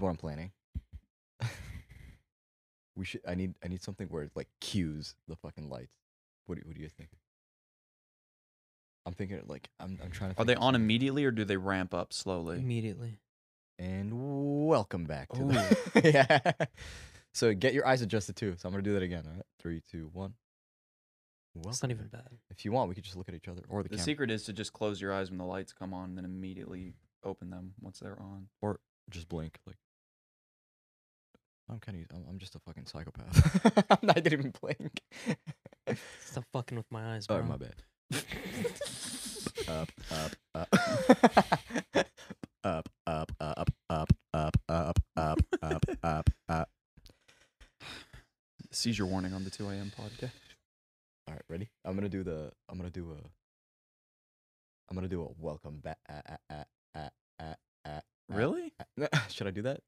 here's what I'm planning. we should. I need. I need something where it like cues the fucking lights. What do, what do you think? I'm thinking like I'm. I'm trying to. Are think they of on something. immediately or do they ramp up slowly? Immediately. And welcome back to the. yeah. So get your eyes adjusted too. So I'm gonna do that again. All right. Three, two, one. It's not even bad. If you want, we could just look at each other or the, The camera. secret is to just close your eyes when the lights come on, and then immediately open them once they're on. Or just blink like. I'm kind of. I'm, I'm just a fucking psychopath. I'm not even blink. Stop fucking with my eyes, oh, bro. oh my bad. up, up, up, up, up, up, up, up, up, up, up, up, up. Seizure warning on the 2 a.m. podcast. All right, ready? I'm gonna do the. I'm gonna do a. I'm gonna do a welcome back. Really? Should I do that?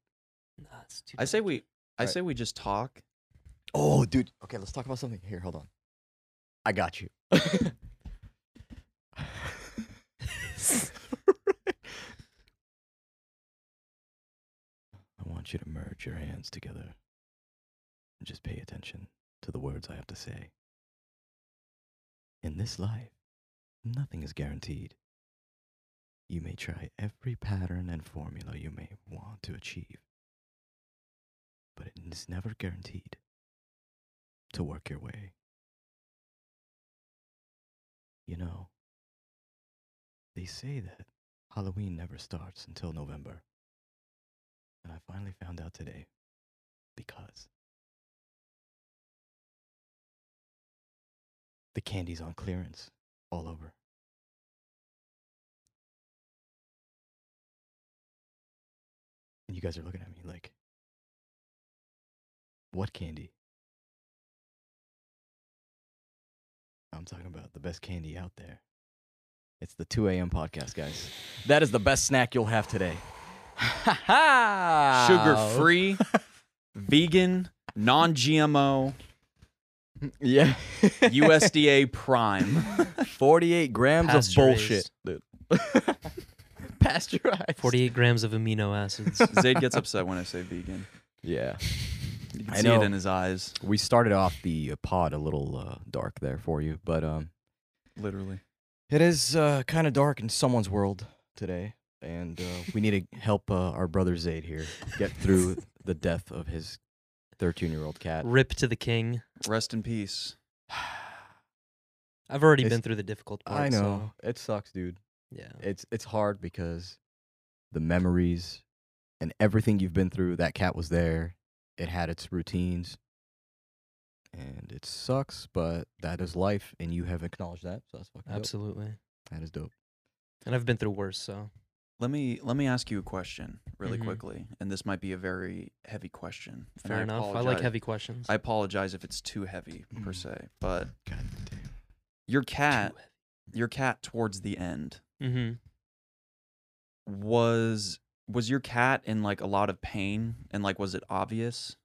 Nah, it's too I say dark. we. I Alright. say we just talk. Oh, dude. Okay, let's talk about something. Here, hold on. I got you. I want you to merge your hands together and just pay attention to the words I have to say. In this life, nothing is guaranteed. You may try every pattern and formula you may want to achieve, but it is never guaranteed to work your way. You know, they say that Halloween never starts until November. And I finally found out today because the candy's on clearance all over. And you guys are looking at me like, what candy? I'm talking about the best candy out there. It's the 2 a.m. podcast, guys. That is the best snack you'll have today. Sugar free, vegan, non GMO, Yeah. USDA prime. 48 grams of bullshit, dude. Pasteurized. 48 grams of amino acids. Zayd gets upset when I say vegan. Yeah. You can I see know. it in his eyes, We started off the uh, pod a little uh, dark there for you, but um, literally. it is uh, kind of dark in someone's world today, and uh, we need to help uh, our brother Zayd here get through the death of his 13-year-old cat. Rip to the king. Rest in peace. I've already It's- been through the difficult part. I know So, it sucks, dude. yeah. It's it's hard because the memories and everything you've been through. That cat was there. It had its routines, and it sucks, but that is life, and you have acknowledged that. So that's fucking dope. Absolutely. That is dope. And I've been through worse, so. Let me let me ask you a question really Mhm. quickly, and this might be a very heavy question. and Fair I enough. I like apologize- heavy questions. I apologize if it's too heavy per Mm. se, but God damn. your cat, your cat towards the end Mm-hmm. was was your cat in like a lot of pain and like was it obvious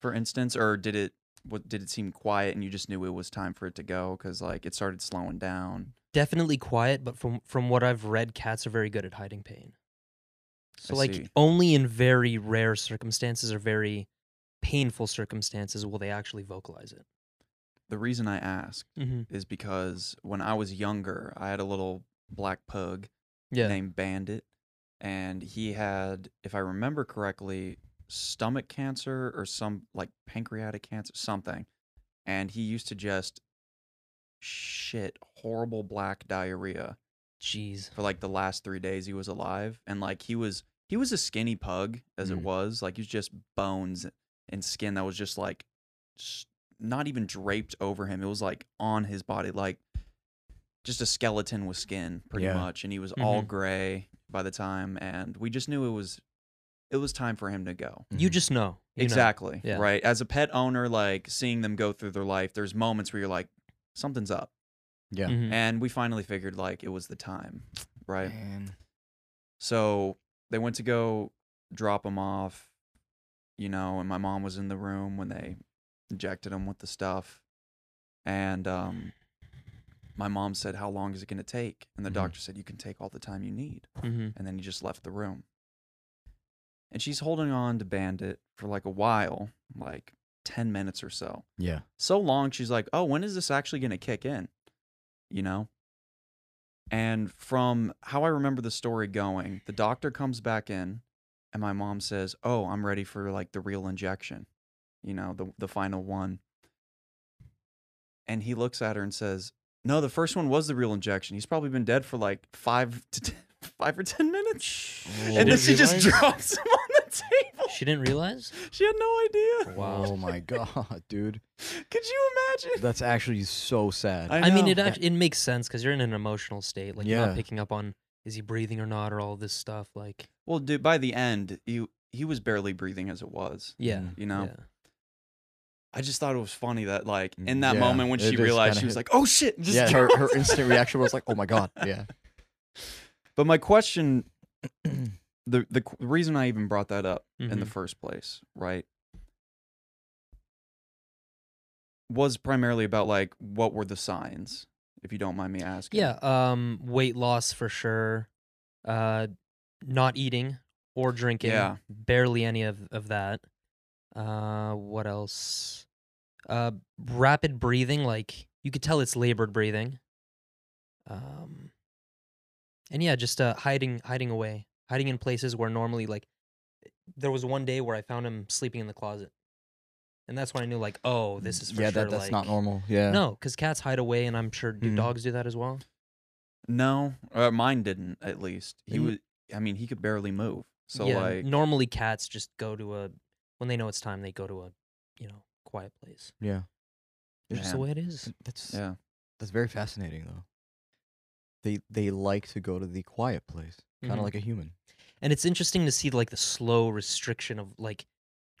for instance or did it what did it seem quiet and you just knew it was time for it to go cuz like it started slowing down Definitely quiet, but from from what I've read, cats are very good at hiding pain. So I like see. only in very rare circumstances or very painful circumstances will they actually vocalize it. the reason i asked Mm-hmm. is because when i was younger i had a little black pug Yeah. named bandit and he had if i remember correctly stomach cancer or some like pancreatic cancer something and he used to just shit horrible black diarrhea Jeez. for like the last three days he was alive and like he was he was a skinny pug as it Mm. was like he was just bones and skin that was just like not even draped over him it was like on his body like just a skeleton with skin pretty Yeah. much and he was all Mhm. gray by the time and we just knew it was it was time for him to go You Mhm. just know. you know. exactly Yeah. right as a pet owner like seeing them go through their life there's moments where you're like something's up yeah. Mhm. and we finally figured like it was the time right Man. so they went to go drop him off, you know, and my mom was in the room when they injected him with the stuff. And um, my mom said, How long is it going to take? And the Mhm. doctor said, You can take all the time you need. Mhm. And then he just left the room. and she's holding on to Bandit for like a while, like 10 minutes or so. Yeah. So long, she's like, oh, when is this actually going to kick in? You know? And from how I remember the story going, the doctor comes back in, and my mom says, oh, I'm ready for like the real injection, you know, the, the final one. And he looks at her and says, no, the first one was the real injection. He's probably been dead for like five to ten, five or 10 minutes. She and then didn't she just drops him on the table. She didn't realize. She had no idea. Wow. Oh my god, dude. Could you imagine? That's actually so sad. I I, mean, it actually it makes sense because you're in an emotional state. Like you're Yeah. not picking up on is he breathing or not or all this stuff. Like Well, dude, by the end, he he was barely breathing as it was. yeah, Mm. You know, yeah. I just thought it was funny that like in that yeah, moment when she realized she was hit- like, "Oh shit!" and just yeah, her, her instant reaction was like, "Oh my god." Yeah. But my question, the the reason I even brought that up in the Mhm. first place, right, was primarily about like what were the signs, if you don't mind me asking. Yeah, um, weight loss for sure. Uh, not eating or drinking. Yeah. barely any of of that. Uh, what else? Uh, rapid breathing. Like you could tell it's labored breathing. Um, and yeah, just uh, hiding, hiding away, hiding in places where normally like. There was one day where I found him sleeping in the closet, and that's when I knew like, oh, this is for yeah, sure. that, that's like, not normal. Yeah. No, because cats hide away, and I'm sure do Mhm. dogs do that as well. No, uh, mine didn't. At least he Mm. was. I mean, he could barely move. So yeah, like, normally cats just go to a when they know it's time, they go to a you know quiet place. Yeah. It's just the Man. way it is. That's yeah, that's very fascinating though. They they like to go to the quiet place, kind of Mhm. like a human. And it's interesting to see like the slow restriction of like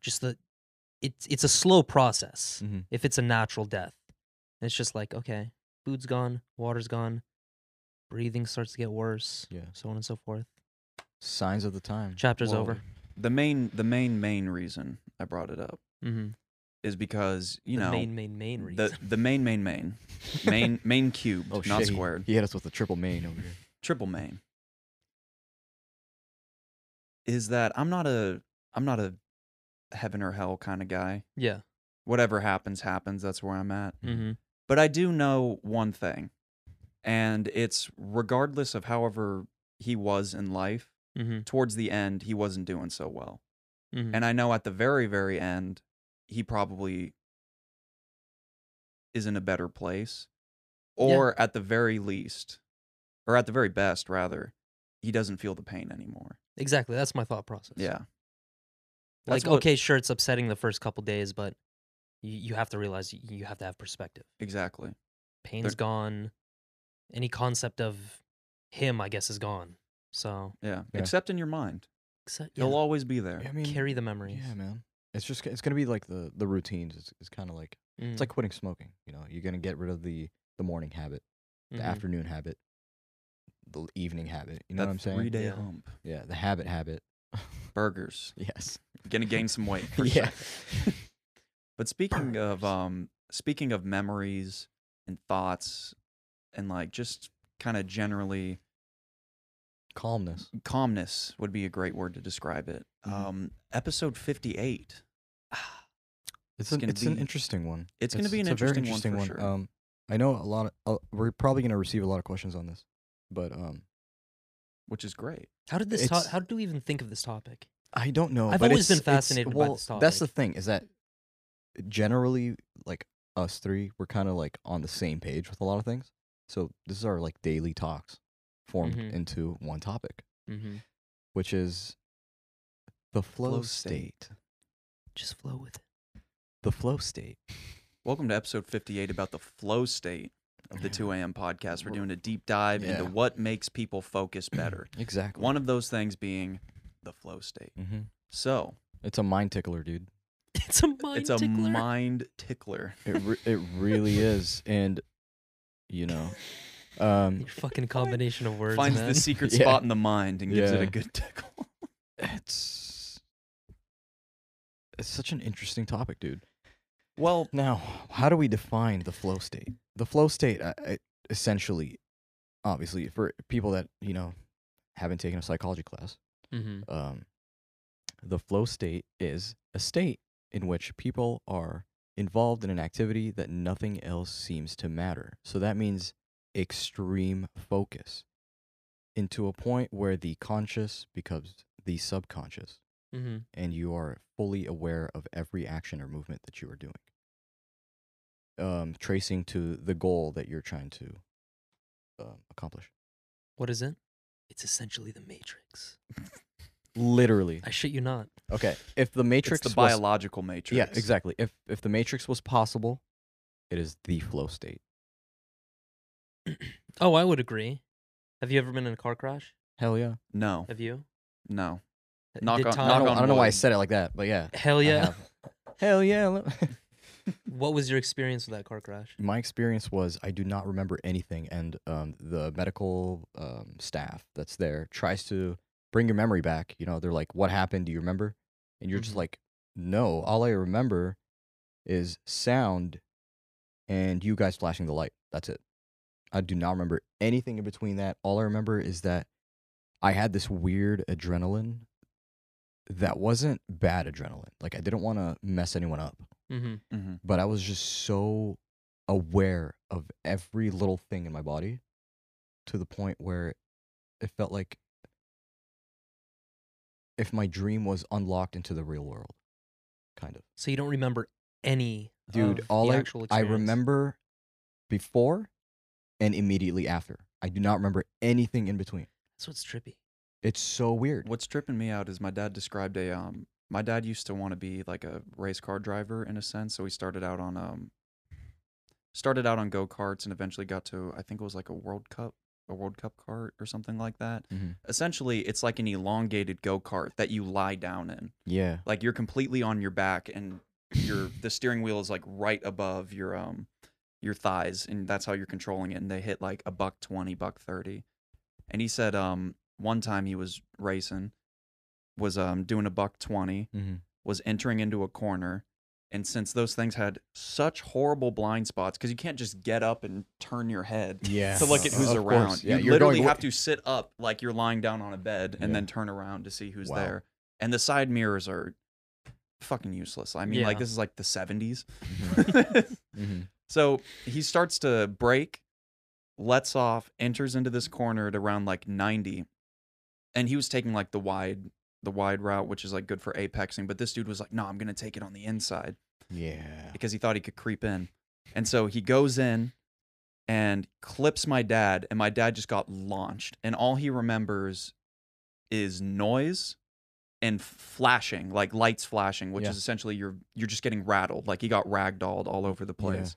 just the it's it's a slow process Mhm. if it's a natural death. And it's just like okay, food's gone, water's gone, breathing starts to get worse, Yeah. so on and so forth. Signs of the time. Chapter's Whoa. over. The main the main main reason I brought it up Mm-hmm. is because you the know main main main reason. the the main main main main main cubed, Oh not shit! he- squared, He hit us with a triple main over here. triple main. Is that I'm not a I'm not a heaven or hell kind of guy. yeah. Whatever happens, happens. That's where I'm at. Mm-hmm. But I do know one thing, and it's regardless of however he was in life, Mm-hmm. towards the end, he wasn't doing so well. mm-hmm. And I know at the very, very end, he probably is in a better place. Yeah. Or at the very least, or at the very best, rather, he doesn't feel the pain anymore. exactly. That's my thought process. Yeah. like what- okay sure it's upsetting the first couple days but you, you have to realize you have to have perspective Exactly. pain's gone any concept of him i guess is gone so Yeah. Yeah. Except in your mind. except, He'll always be there. I mean, carry the memories Yeah, man. It's just it's gonna be like the the routines. It's it's kind of like Mm, it's like quitting smoking. You know, you're gonna get rid of the the morning habit, the mhm. afternoon habit, the evening habit. You know that what I'm saying? three day Yeah. hump. Yeah, the habit habit. Burgers. yes. Gonna gain some weight. For yeah. Sure. But speaking of um speaking of memories and thoughts and like just kind of generally Calmness. calmness would be a great word to describe it. Mhm. Um episode 58. It's It's an gonna it's an interesting one. it's gonna be an a very interesting one for sure. Um, I know a lot of uh, we're probably gonna receive a lot of questions on this, but um, which is great. how did this to- how did we even think of this topic I don't know. I've but always been it's- it's- fascinated by well, this That's the thing is that generally, like us three, we're kind of like on the same page with a lot of things. So this is our like daily talks formed Mhm. into one topic, mm-hmm. which is the flow, Flow state. state. just flow with it The flow state. Welcome to episode 58 about the flow state of the 2 a.m. podcast. We're We're- doing a deep dive into what makes people focus better. Exactly. One of those things being the flow state. hmm So, It's a mind tickler, dude. it's a mind it's a tickler. mind tickler. It re- it really is, and you know, um, your fucking combination of words Finds man. the secret Yeah. spot in the mind and gives it Yeah. a good tickle. it's it's such an interesting topic, dude. Well, Now, how do we define the flow state? The flow state, uh, uh, essentially, obviously, for people that you know haven't taken a psychology class, mm-hmm. um, the flow state is a state in which people are involved in an activity that nothing else seems to matter. So that means extreme focus into a point where the conscious becomes the subconscious Mm-hmm. and you are fully aware of every action or movement that you are doing. Um, tracing to the goal that you're trying to um, accomplish. What is it? It's essentially the Matrix. Literally. I shit you not. Okay. If the Matrix it's the was biological matrix. Yeah, exactly. If if the matrix was possible, it is the flow state. Oh, I would agree. Have you ever been in a car crash? Hell yeah. No, Have you? no. Uh, Knock Did on- Tom- I knock don't, on I don't know why I wood. said it like that, but yeah. Hell I yeah. have. Hell yeah. What was your experience with that car crash? My experience was I do not remember anything, and um, the medical um, staff that's there tries to bring your memory back. You know, they're like, "What happened? Do you remember?" And you're just Mhm. like, "No, all I remember is sound and you guys flashing the light. That's it. I do not remember anything in between that. All I remember is that I had this weird adrenaline that wasn't bad adrenaline. Like I didn't want to mess anyone up Mm-hmm. hmm but I was just so aware of every little thing in my body to the point where it felt like if my dream was unlocked into the real world, kind of. So you don't remember any Dude, of all the I actual I remember before and immediately after. I do not remember anything in between. That's what's trippy. It's so weird. What's tripping me out is my dad described a um. My dad used to want to be like a race car driver in a sense, so he started out on um. Started out on go karts and eventually got to I think it was like a World Cup, a World Cup cart or something like that. Mhm. Essentially, it's like an elongated go kart that you lie down in. Yeah. like you're completely on your back and your the steering wheel is like right above your um your thighs and that's how you're controlling it and they hit like a buck 20 buck 30 and he said um one time he was racing was um doing a buck 20 Mm-hmm. was entering into a corner and since those things had such horrible blind spots because you can't just get up and turn your head Yeah. to look at who's Of around. course. Yeah, you literally going have to sit up like you're lying down on a bed and Yeah. then turn around to see who's Wow. there. And the side mirrors are fucking useless. I mean, like this is like the 70s. Mm-hmm. so he starts to brake, lets off, enters into this corner at around like 90. And he was taking like the wide the wide route, which is like good for apexing, but this dude was like, "No, I'm going to take it on the inside." Yeah. because he thought he could creep in. And so he goes in and clips my dad, and my dad just got launched. And all he remembers is noise and flashing, like lights flashing, which Yeah. is essentially you're you're just getting rattled. Like he got ragdolled all over the place.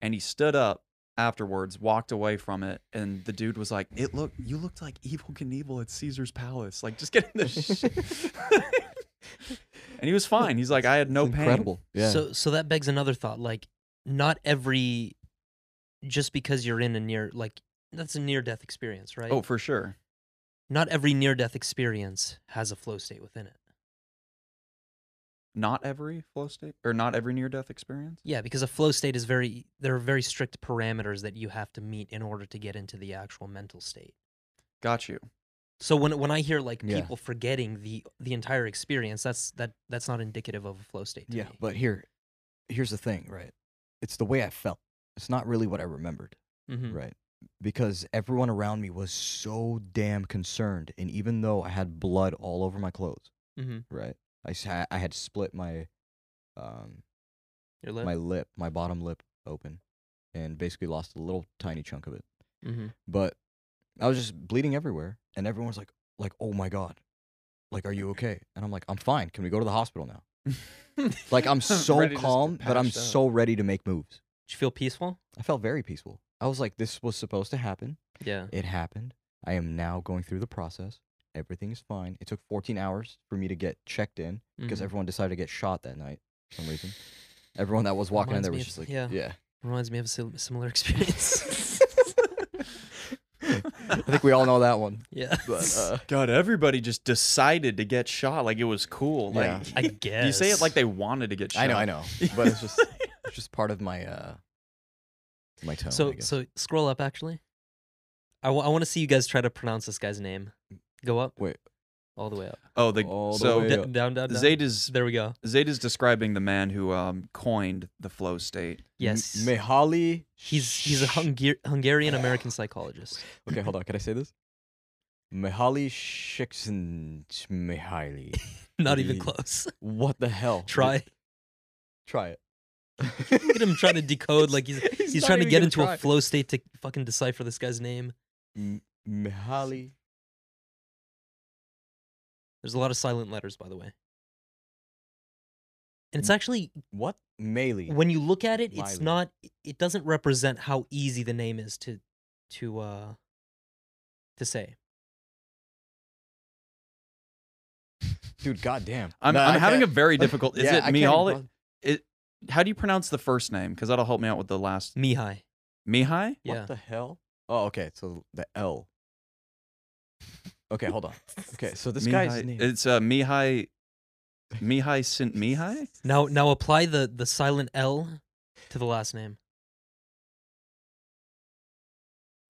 And he stood up afterwards, walked away from it, and the dude was like, It looked you looked like Evel Knievel at Caesar's palace. Like just getting the shit. and he was fine. He's like, I had no It's pain. incredible. Yeah. So so that begs another thought. Like, not every just because you're in a near like that's a near death experience, right? Oh, for sure. not every near death experience has a flow state within it. Not every flow state or not every near death experience. Yeah, because a flow state is very there are very strict parameters that you have to meet in order to get into the actual mental state. Got you. So when when I hear like Yeah. people forgetting the the entire experience, that's that that's not indicative of a flow state. To Yeah, me. but here, here's the thing, right? It's the way I felt. It's not really what I remembered, Mhm. right? Because everyone around me was so damn concerned, and even though I had blood all over my clothes, mm-hmm. right? I s- ha- I had split my, um, Your lip. my lip, my bottom lip open, and basically lost a little tiny chunk of it. Mhm. But I was just bleeding everywhere, and everyone was like, like, oh my god, like, are you okay? And I'm like, I'm fine. Can we go to the hospital now? Like, I'm so calm, but I'm up. so ready to make moves. Did you feel peaceful? I felt very peaceful. I was like, this was supposed to happen. Yeah. It happened. I am now going through the process. Everything is fine. It took 14 hours for me to get checked in because Mhm. everyone decided to get shot that night for some reason. Everyone that was walking in there me was of- just like, yeah. yeah. Reminds me of a similar experience. I think we all know that one. yeah. But uh, God, everybody just decided to get shot. Like it was cool. Like Yeah. I guess. you say it like they wanted to get shot. I know, I know, but it's just it's just part of my uh my tone. I So guess. so scroll up actually. I want to see you guys try to pronounce this guy's name. Go up. wait, all the way up. Oh, the All the so way D- up. down, down, down. Zayd is There we go. Zayd is describing the man who um coined the flow state. Yes. Mihaly. He's he's a Hungar- Hungarian American psychologist. Okay, hold on. Can I say this? Mihaly Csikszentmihalyi. Not even close. What the hell? Try. Try it. Look at him trying to decode like he's he's, not trying to get into try. a flow state to fucking decipher this guy's name. M- Mihaly. There's a lot of silent letters, by the way. And it's actually What? Maley. when you look at it, it's Miley. not. It doesn't represent how easy the name is to, to uh, to say. Dude, goddamn. I'm, No, I'm I having a very difficult. Is Yeah, it I Mihaly? bother- It. How do you pronounce the first name? Because that'll help me out with the last. Mihai. Mihai. Yeah. What the hell? Oh, okay. So the L. Okay, hold on. Okay, so this guy's name. It's uh Mihai. Mihai Sint Mihai. Now now apply the the silent L to the last name.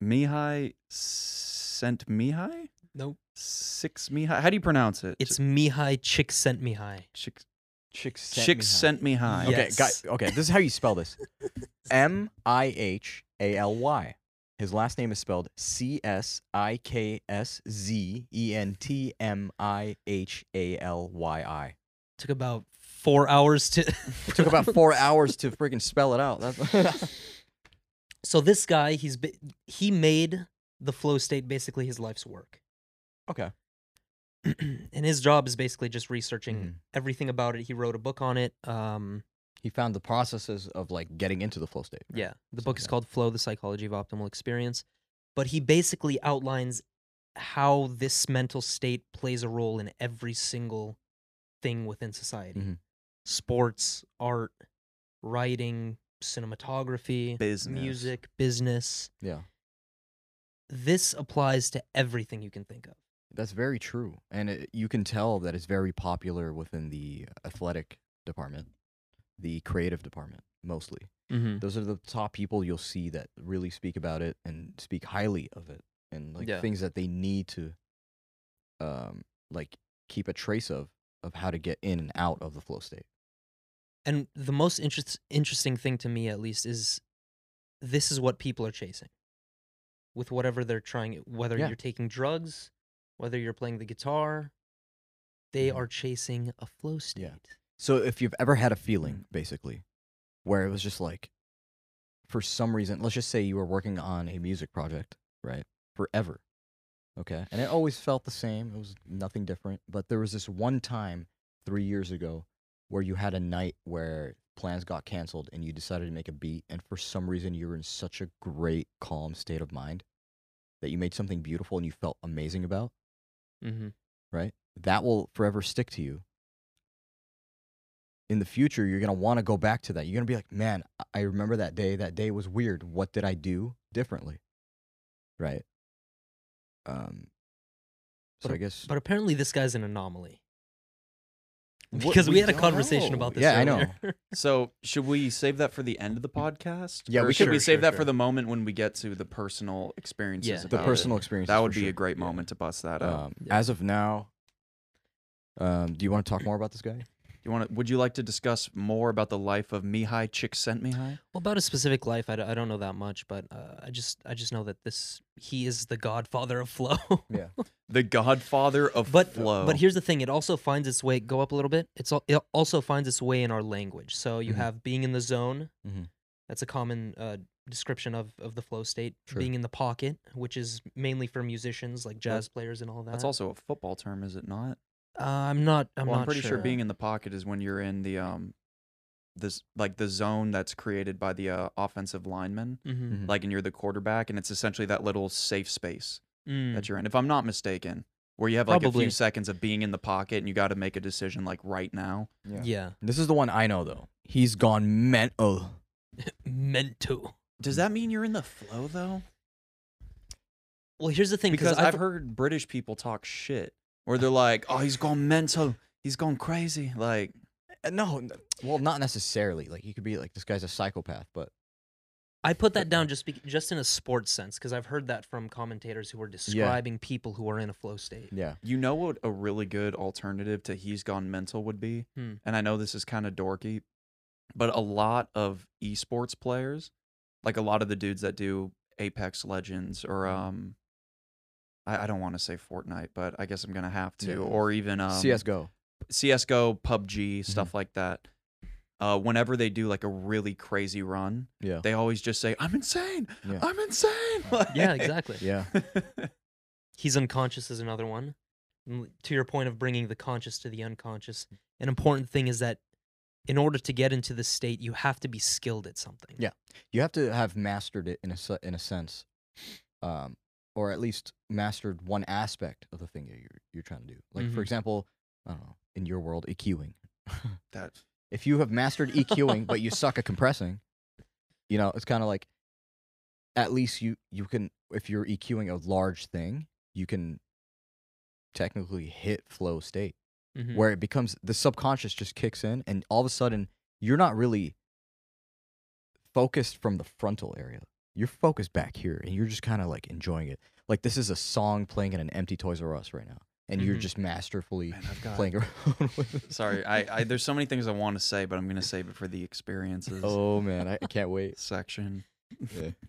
Mihai Sent Mihai. Nope. Six Mihai. How do you pronounce it? It's Mihai Csikszentmihalyi. Chick Chick Chick Sent Mihai. Yeah. Okay, guy, okay, this is how you spell this. M I H A L Y. His last name is spelled C S I K S Z E N T M I H A L Y I. Took about four hours to. Took about four hours to freaking spell it out. So this guy, he's ba- he made the flow state basically his life's work, okay. and his job is basically just researching Mhm. everything about it. He wrote a book on it. Um, He found the processes of like getting into the flow state. right? Yeah, the book is yeah. called Flow: The Psychology of Optimal Experience. But he basically outlines how this mental state plays a role in every single thing within society. Mhm. Sports, art, writing, cinematography, Business. music, business. Yeah. This applies to everything you can think of. That's very true. And it, you can tell that it's very popular within the athletic department, the creative department, mostly. Mm-hmm. Those are the top people you'll see that really speak about it and speak highly of it and like Yeah. things that they need to um like keep a trace of of how to get in and out of the flow state. And the most interest, interesting thing to me, at least, is this is what people are chasing with whatever they're trying, whether Yeah. you're taking drugs, whether you're playing the guitar, they Mhm. are chasing a flow state. Yeah. So if you've ever had a feeling basically where it was just like for some reason, let's just say you were working on a music project, right? Forever. Okay? And it always felt the same. It was nothing different, but there was this one time 3 years ago where you had a night where plans got canceled and you decided to make a beat and for some reason you were in such a great calm state of mind that you made something beautiful and you felt amazing about Mm-hmm. right? That will forever stick to you. In the future, you're going to want to go back to that. You're going to be like, man, I- I remember that day. That day was weird. What did I do differently? Right? Um, so But- I guess. But apparently, this guy's an anomaly. What- Because we, we had a conversation know. about this. Yeah, I know. So should we save that for the end of the podcast? Yeah, Or we should could- we save sure, that sure. for the moment when we get to the personal experiences? Yeah. the about it? personal experience. That would be a great moment to bust that out. Um, Yeah. As of now, um, do you want to talk more about this guy? You want to? Would you like to discuss more about the life of Mihai Csikszentmihalyi? Well, about a specific life, I, d- I don't know that much, but uh, I just I just know that this he is the godfather of flow. Yeah. The Godfather of but flow. but here's the thing: it also finds its way. Go up a little bit. It's al- it also finds its way in our language. So you Mhm. have being in the zone. Mhm. That's a common uh, description of of the flow state. Sure. Being in the pocket, which is mainly for musicians like jazz players and all that. that's also a football term, is it not? Uh, I'm not. I'm well, not I'm pretty sure. sure. being in the pocket is when you're in the um, this like the zone that's created by the uh, offensive lineman, Mhm. Mhm. like, and you're the quarterback, and it's essentially that little safe space Mm. that you're in. If I'm not mistaken, where you have like a few seconds of being in the pocket and you got to make a decision like right now. yeah. This is the one I know, though. He's gone mental. Meant to. Does that mean you're in the flow though? Well, here's the thing Because I've, I've heard British people talk shit where they're like, "Oh, he's gone mental. He's gone crazy." Like, Uh, No, n- well, not necessarily. Like, he could be like, this guy's a psychopath, but I put that down just bec just in a sports sense because I've heard that from commentators who are describing people who are in a flow state. Yeah. You know what a really good alternative to He's Gone Mental would be? Hmm. And I know this is kind of dorky, but a lot of esports players, like a lot of the dudes that do Apex Legends or Mm-hmm. um I, I don't want to say Fortnite, but I guess I'm gonna have to. Yeah. Or even um CS:GO. CSGO, PUBG, Mm-hmm. stuff like that. Uh, whenever they do like a really crazy run, Yeah. they always just say, "I'm insane, Yeah. I'm insane." Yeah, exactly. Yeah. He's unconscious is another one. To your point of bringing the conscious to the unconscious, an important thing is that in order to get into this state, you have to be skilled at something. Yeah. You have to have mastered it in a in a sense, um, or at least mastered one aspect of the thing that you're you're trying to do. Like Mhm. for example, I don't know, in your world, EQing. that if you have mastered EQing but you suck at compressing, you know, it's kind of like at least you you can if you're EQing a large thing, you can technically hit flow state Mhm. where it becomes the subconscious just kicks in and all of a sudden you're not really focused from the frontal area. You're focused back here and you're just kind of like enjoying it. Like this is a song playing in an empty Toys R Us right now and you're Mhm. just masterfully man, got. playing around with it. Sorry, I, I there's so many things I want to say, but I'm gonna save it for the experiences Oh man, I I can't wait. section. Yeah.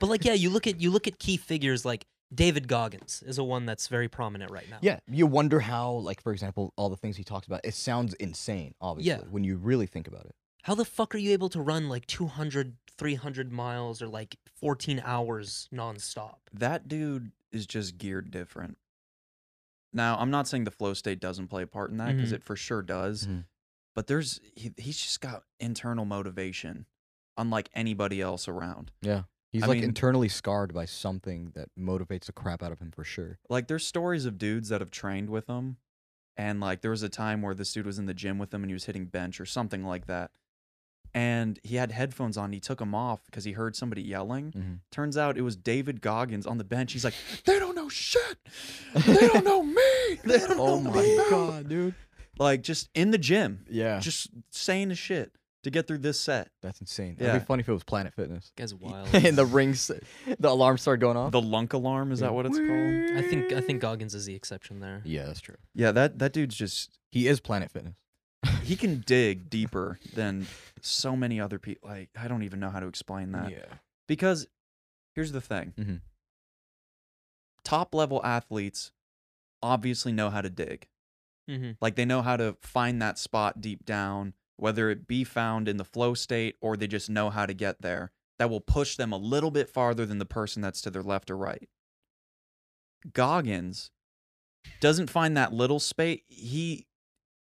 But like, yeah, you look at you look at key figures like David Goggins is a one that's very prominent right now. Yeah, you wonder how, like, for example, all the things he talks about. It sounds insane, obviously, Yeah. when you really think about it. How the fuck are you able to run like 200, 300 miles or like 14 hours nonstop? That dude is just geared different. Now, I'm not saying the flow state doesn't play a part in that because Mhm. it for sure does. Mhm. But there's he, he's just got internal motivation, unlike anybody else around. Yeah. He's I like mean- internally scarred by something that motivates the crap out of him for sure. Like there's stories of dudes that have trained with him, and like there was a time where this dude was in the gym with him and he was hitting bench or something like that, and he had headphones on. He took them off because he heard somebody yelling. Mhm. Turns out it was David Goggins on the bench. He's like, they don't know shit. They don't know me. They don't Oh know my me." god, dude. Like just in the gym, Yeah, just saying the shit to get through this set. that's insane. Yeah. It'd be funny if it was Planet Fitness. Guy's wild. and the rings, the alarm started going off. The lunk alarm is Yeah. that what it's called? I think I think Goggins is the exception there. Yeah, that's true. Yeah, that that dude's just He is Planet Fitness. He can dig deeper than so many other people. Like I don't even know how to explain that Yeah. because here's the thing: Mhm. top level athletes obviously know how to dig. Mm-hmm. Like they know how to find that spot deep down, whether it be found in the flow state or they just know how to get there. That will push them a little bit farther than the person that's to their left or right. Goggins doesn't find that little space. He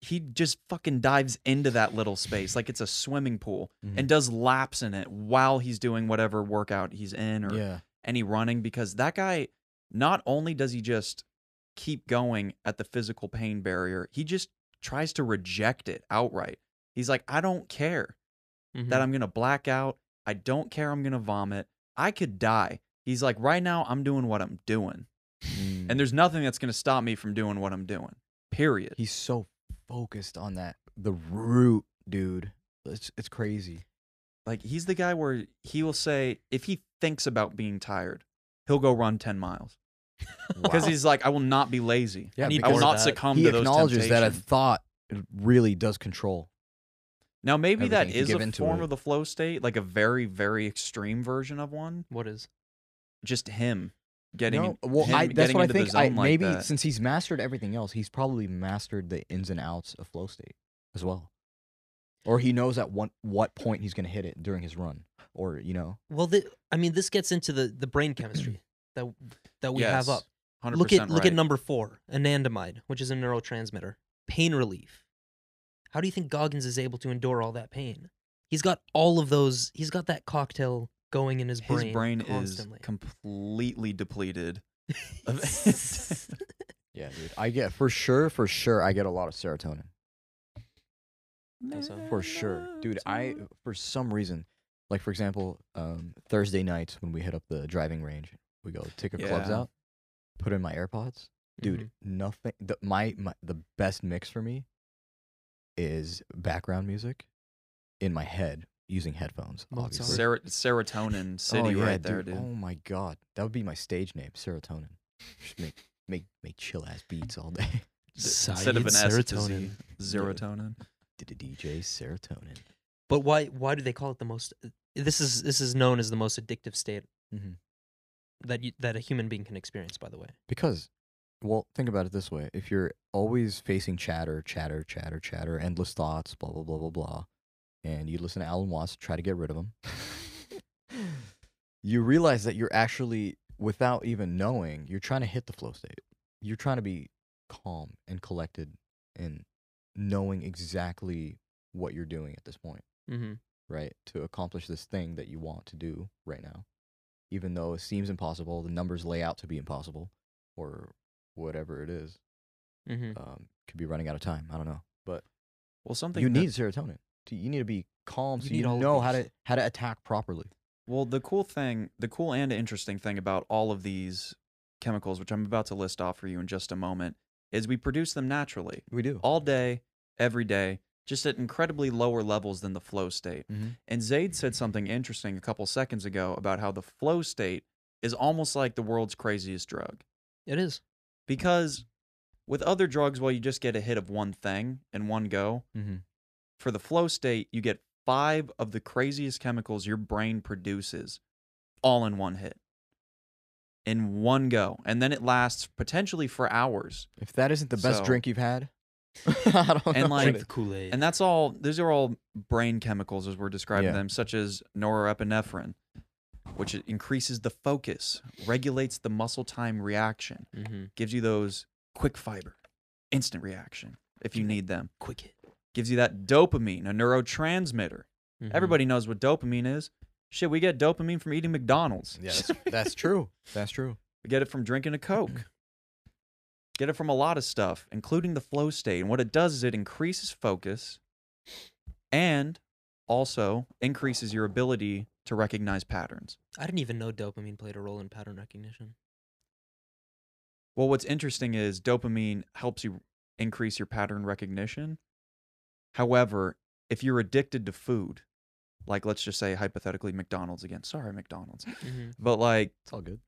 he just fucking dives into that little space like it's a swimming pool Mhm. and does laps in it while he's doing whatever workout he's in or Yeah. any running because that guy not only does he just keep going at the physical pain barrier, he just tries to reject it outright. He's like, I don't care Mm-hmm. that I'm going to black out. I don't care I'm going to vomit. I could die. He's like, right now, I'm doing what I'm doing. Mm. And there's nothing that's going to stop me from doing what I'm doing. Period. he's so focused on that the root, dude. It's it's crazy. Like, he's the guy where he will say, if he thinks about being tired, he'll go run 10 miles. Because Wow. he's like, I will not be lazy. Yeah, I I will more because of not succumb he to those He acknowledges that a temptations. thought really does control. Now maybe that everything if you is give a form it. of the flow state, like a very, very extreme version of one. What is? Just him getting, No, well, him I, that's getting what I into the think. I, zone like maybe since he's mastered everything else, he's probably mastered the ins and outs of flow state as well, or he knows at what what point he's going to hit it during his run, or you know, Well, the, I mean, this gets into the the brain chemistry that that we have up. 100% Look at look at number four, anandamide, which is a neurotransmitter, pain relief. How do you think Goggins is able to endure all that pain? He's got all of those. He's got that cocktail going in his brain. His brain. brain constantly. is completely depleted. of- yeah, dude. I get for sure, for sure, I get a lot of serotonin for sure, dude. I for some reason, like for example, um, Thursday nights when we hit up the driving range, we go take our clubs out, put in my AirPods, dude. Mhm. Nothing. The, my, my the best mix for me is background music in my head using headphones. Obviously. Ser- serotonin city oh, yeah, right there, dude. dude. Oh my god, that would be my stage name, serotonin. Just make make make chill ass beats all day. Instead of an Syed S, it's a Z. serotonin. Serotonin. Did a DJ serotonin. But why why do they call it the most? This is this is known as the most addictive state Mm-hmm. that you, that a human being can experience. By the way, Because, well, think about it this way: if you're always facing chatter, chatter, chatter, chatter, endless thoughts, blah blah blah blah blah, and you listen to Alan Watts try to get rid of them, you realize that you're actually, without even knowing, you're trying to hit the flow state. You're trying to be calm and collected and knowing exactly what you're doing at this point, mm-hmm. right? To accomplish this thing that you want to do right now. Even though it seems impossible, the numbers lay out to be impossible or whatever it is. Mm-hmm. Um, could be running out of time. I don't know. But Well, something you that- need serotonin. You need to be calm You so you know how to how to attack properly. Well, the cool thing, the cool and interesting thing about all of these chemicals, which I'm about to list off for you in just a moment, is we produce them naturally We do. all day, every day, just at incredibly lower levels than the flow state. Mm-hmm. And Zayd said something interesting a couple seconds ago about how the flow state is almost like the world's craziest drug. It is. Because with other drugs, well, you just get a hit of one thing in one go. Mm-hmm. For the flow state, you get five of the craziest chemicals your brain produces all in one hit. In one go. And then it lasts potentially for hours. If that isn't the best So- drink you've had, I don't And, know. like, what Drink the Kool Aid. And that's all, these are all brain chemicals as we're describing Yeah. them, such as norepinephrine, which increases the focus, regulates the muscle time reaction, mm-hmm. gives you those quick fiber, instant reaction if you need them. quick hit. Gives you that dopamine, a neurotransmitter. Mhm. Everybody knows what dopamine is. Shit, we get dopamine from eating McDonald's. yeah, that's, that's true. That's true. We get it from drinking a Coke. Get it from a lot of stuff, including the flow state. And what it does is it increases focus and also increases your ability to recognize patterns. I didn't even know dopamine played a role in pattern recognition. Well, what's interesting is dopamine helps you increase your pattern recognition. However, if you're addicted to food, like let's just say hypothetically McDonald's again. Sorry, McDonald's. Mm-hmm. But like It's all good.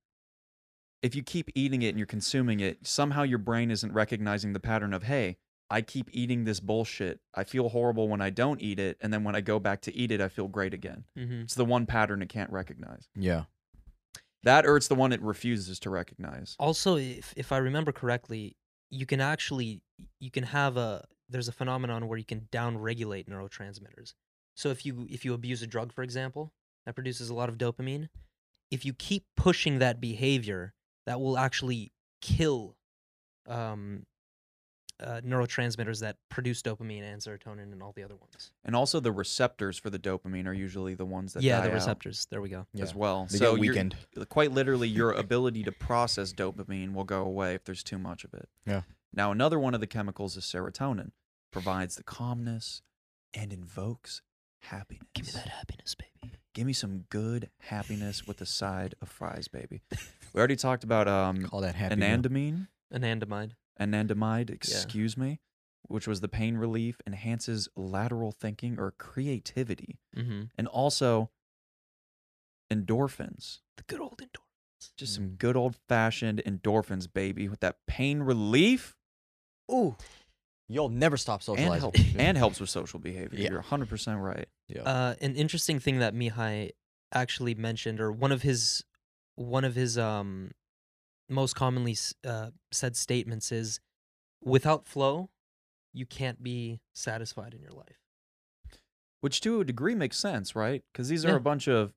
if you keep eating it and you're consuming it, somehow your brain isn't recognizing the pattern of, hey, I keep eating this bullshit. I feel horrible when I don't eat it. And then when I go back to eat it, I feel great again. Mm-hmm. It's the one pattern it can't recognize. Yeah. That or it's the one it refuses to recognize. Also, if if I remember correctly, you can actually you can have a there's a phenomenon where you can downregulate neurotransmitters. So if you if you abuse a drug, for example, that produces a lot of dopamine, if you keep pushing that behavior, that will actually kill um, uh, neurotransmitters that produce dopamine and serotonin and all the other ones. And also the receptors for the dopamine are usually the ones that yeah, die the out receptors. There we go. Yeah. as well. They so get you're- weakened. quite literally your ability to process dopamine will go away if there's too much of it. Yeah. Now another one of the chemicals is serotonin, provides the calmness and invokes happiness. Give me that happiness, baby. Give me some good happiness with a side of fries, baby. We already talked about um Call that happy. meal. anandamide, Anandamide. excuse me, which was the pain relief, enhances lateral thinking or creativity, Mm-hmm. and also endorphins. The good old endorphins. Just Mm. some good old fashioned endorphins, baby, with that pain relief Ooh. You'll never stop and, socializing. help, and helps with social behavior. Yeah. You're 100% right. yeah. Uh, an interesting thing that Mihai actually mentioned, or one of his one of his um most commonly uh, said statements is, "Without flow, you can't be satisfied in your life." Which to a degree makes sense, right? Because these are Yeah. a bunch of,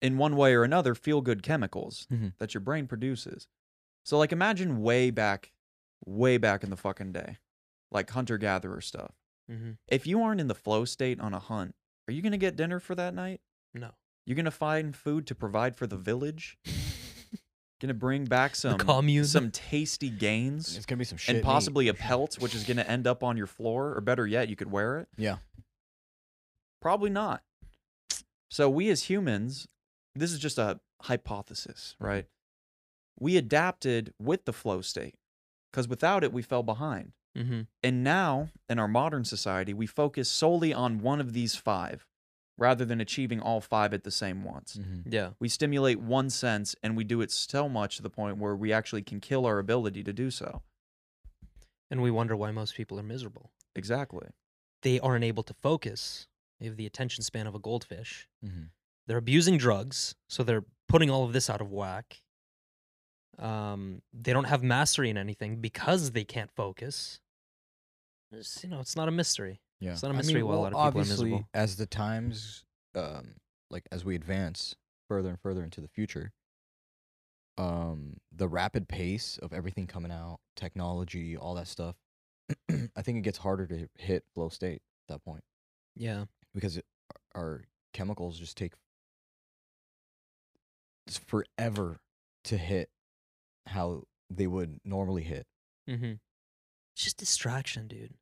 in one way or another, feel good chemicals Mhm. that your brain produces. So, like, imagine way back, way back in the fucking day, like hunter gatherer stuff. Mm-hmm. If you aren't in the flow state on a hunt, are you going to get dinner for that night? No, You're going to find food to provide for the village? going to bring back some commune. some tasty gains it's gonna be some shit. and meat. possibly a pelt which is going to end up on your floor or better yet you could wear it Yeah. probably not so we as humans this is just a hypothesis Mm-hmm. right we adapted with the flow state because without it we fell behind mm-hmm. and now in our modern society we focus solely on one of these five rather than achieving all five at the same once. Mhm. Yeah. We stimulate one sense and we do it so much to the point where we actually can kill our ability to do so. And we wonder why most people are miserable. Exactly. They aren't able to focus. They have the attention span of a goldfish. Mhm. They're abusing drugs, so they're putting all of this out of whack. Um, they don't have mastery in anything because they can't focus. It's, you know, it's not a mystery. Yeah. It's not a mystery mean, why a lot of people are miserable. as the times, um, like as we advance further and further into the future, um, the rapid pace of everything coming out, technology, all that stuff, I think it gets harder to hit flow state at that point Yeah. because it, our chemicals just take it's forever to hit how they would normally hit. Mm-hmm. It's just distraction, dude.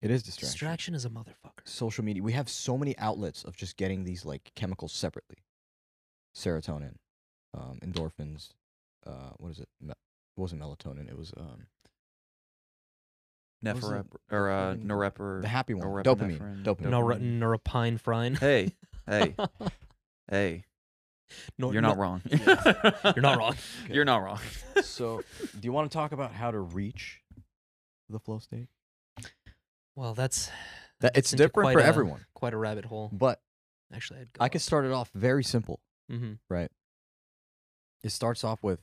It is distraction. Distraction is a motherfucker. social media we have so many outlets of just getting these like chemicals separately serotonin um endorphins uh what is it Me- it wasn't melatonin it was um What was Nephrep the- or uh, fucking- norepinephrine. the happy one Norepinephrine. dopamine dopamine No, Dopamine. neuropine. Hey, hey, hey! Nor- You're not no- wrong. You're not wrong. You're not wrong. so do you want to talk about how to reach the flow state Well, that's that it's different for a- everyone Quite a rabbit hole. but Actually, I'd go i could start it off very simple Mm-hmm. right it starts off with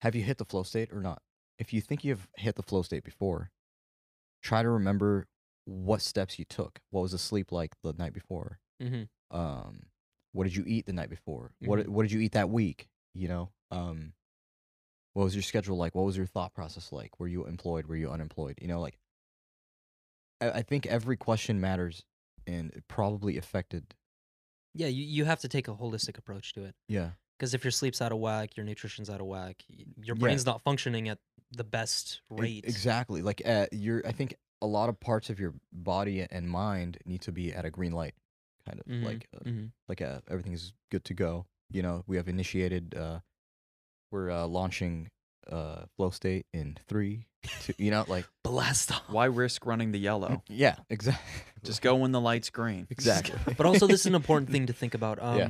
have you hit the flow state or not if you think you've hit the flow state before try to remember what steps you took what was the sleep like the night before Mm-hmm. um what did you eat the night before? What what did you eat that week? You know um what was your schedule like? What was your thought process like? Were you employed? Were you unemployed? You know like i, I think every question matters and it probably affected Yeah, you, you have to take a holistic approach to it. yeah. Because if your sleep's out of whack, your nutrition's out of whack, your Yeah. brain's not functioning at the best rate. exactly like uh, you're i think a lot of parts of your body and mind need to be at a green light kind of Mhm, like uh, mhm. like uh, everything's good to go. You know, we have initiated. Uh, we're uh, launching uh, flow state in three, two. You know, like Blast off. Why risk running the yellow? yeah, exactly. Just go when the light's green. exactly. But also, this is an important thing to think about. Um, Yeah.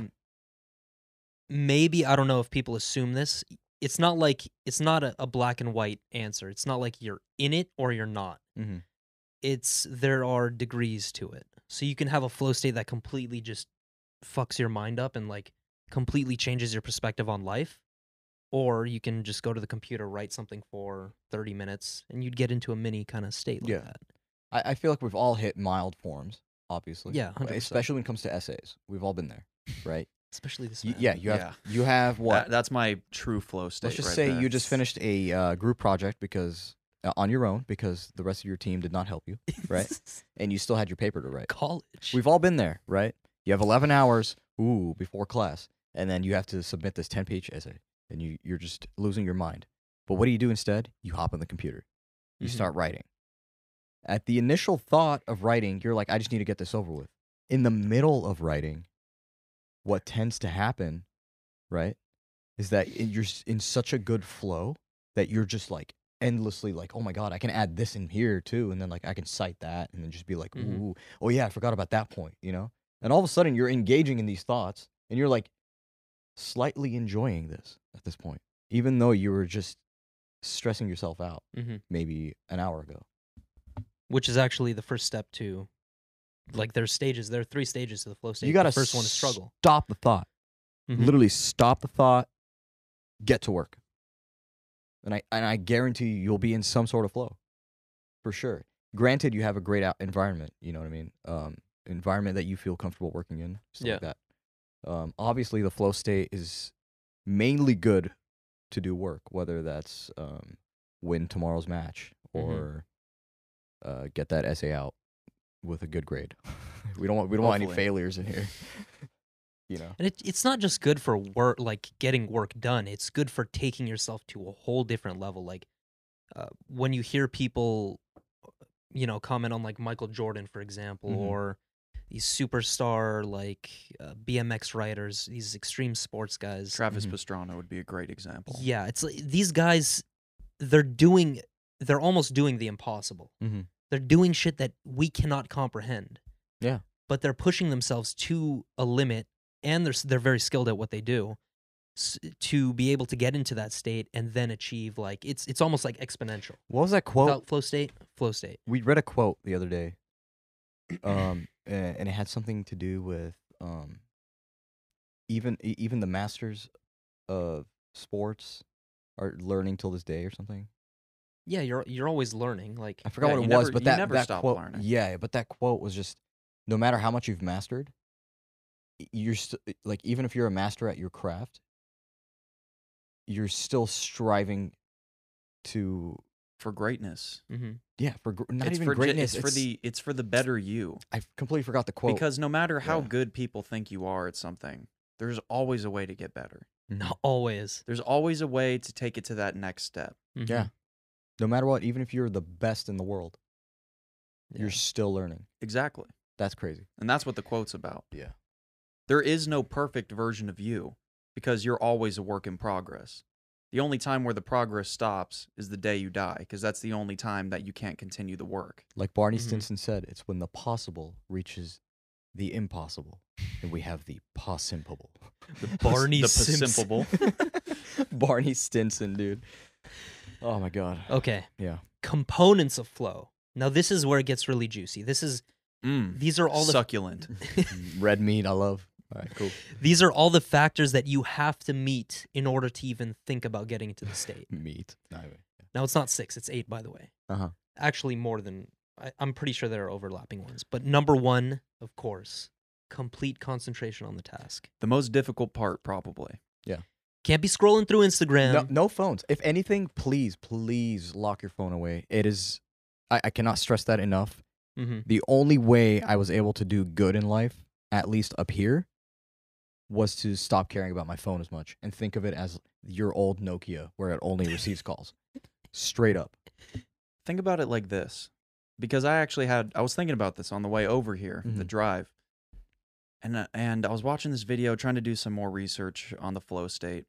Maybe I don't know if people assume this. It's not like it's not a, a black and white answer. It's not like you're in it or you're not. hmm It's there are degrees to it. So you can have a flow state that completely just fucks your mind up and like completely changes your perspective on life. Or you can just go to the computer, write something for 30 minutes, and you'd get into a mini kind of state like Yeah. that. I, I feel like we've all hit mild forms, obviously. Yeah, 100%. especially when it comes to essays. We've all been there, right? Especially this. You, man. yeah, you have Yeah. you have what? That- that's my true flow state. Let's just right say there. you just finished a uh, group project because on your own because the rest of your team did not help you, right? and you still had your paper to write. College. We've all been there, right? You have 11 hours, ooh, before class, and then you have to submit this 10 page essay, and you, you're just losing your mind. But what do you do instead? You hop on the computer, you Mhm. start writing. At the initial thought of writing, you're like, I just need to get this over with. In the middle of writing, what tends to happen, right, is that you're in such a good flow that you're just like endlessly like, oh my God, I can add this in here too. And then like I can cite that and then just be like, Mhm. oh yeah, I forgot about that point, you know? And all of a sudden you're engaging in these thoughts and you're like slightly enjoying this at this point, even though you were just stressing yourself out Mhm. maybe an hour ago. Which is actually the first step to, like, there's stages. There are three stages to the flow state. You got to first one is struggle. Stop the thought. Mhm. Literally stop the thought, get to work. And I and I guarantee you you'll be in some sort of flow. For sure. Granted you have a great out environment, you know what I mean? Um environment that you feel comfortable working in, stuff Yeah. like that. Um obviously the flow state is mainly good to do work, whether that's um win tomorrow's match Mhm. or uh get that essay out with a good grade. we don't want we don't want any failures in here. you know. And it, it's not just good for work, like getting work done. It's good for taking yourself to a whole different level. Like uh, when you hear people, you know, comment on like Michael Jordan, for example, Mhm. or these superstar like uh, BMX riders, these extreme sports guys. Travis Mhm. Pastrana would be a great example. Yeah, it's like these guys. They're doing. They're almost doing the impossible. Mhm. They're doing shit that we cannot comprehend. Yeah. but they're pushing themselves to a limit, and they're they're very skilled at what they do, to be able to get into that state and then achieve like it's it's almost like exponential. What was that quote? Without flow state, flow state. we read a quote the other day um and it had something to do with um even even the masters of sports are learning till this day or something Yeah, you're you're always learning. Like i forgot Yeah, what it was never- but you that, never that stop quote learning. yeah but that quote was just no matter how much you've mastered you're st- like even if you're a master at your craft you're still striving to for greatness. hmm yeah for gr- not it's even for ju- greatness it's for the it's for the better you. i completely forgot the quote Because no matter how Yeah. good people think you are at something, there's always a way to get better. Not always. There's always a way to take it to that next step. Mhm. Yeah. No matter what, even if you're the best in the world, Yeah. you're still learning. Exactly. That's crazy. And that's what the quote's about. Yeah. There is no perfect version of you because you're always a work in progress. The only time where the progress stops is the day you die because that's the only time that you can't continue the work. Like Barney Mhm. Stinson said, it's when the possible reaches the impossible, and we have the possible. The Barney the Simpson. simple. Barney Stinson, dude. Oh my god. Okay. Yeah. Components of flow. Now this is where it gets really juicy. This is Mm, these are all the succulent. Red meat, I love. All right, cool. these are all the factors that you have to meet in order to even think about getting into the state. Meat. Anyway. Now it's not six, it's eight, by the way. Uh huh. Actually, more than I, I'm pretty sure there are overlapping ones. But number one, of course, complete concentration on the task. The most difficult part, probably. Yeah. Can't be scrolling through Instagram. No, no phones. If anything, please, please lock your phone away. It is. I, I cannot stress that enough. hmm the only way I was able to do good in life, at least up here, was to stop caring about my phone as much and think of it as your old Nokia where it only receives calls. Straight up. Think about it like this, because I actually had I was thinking about this on the way over here, the Mhm. drive, and uh, and I was watching this video, trying to do some more research on the flow state,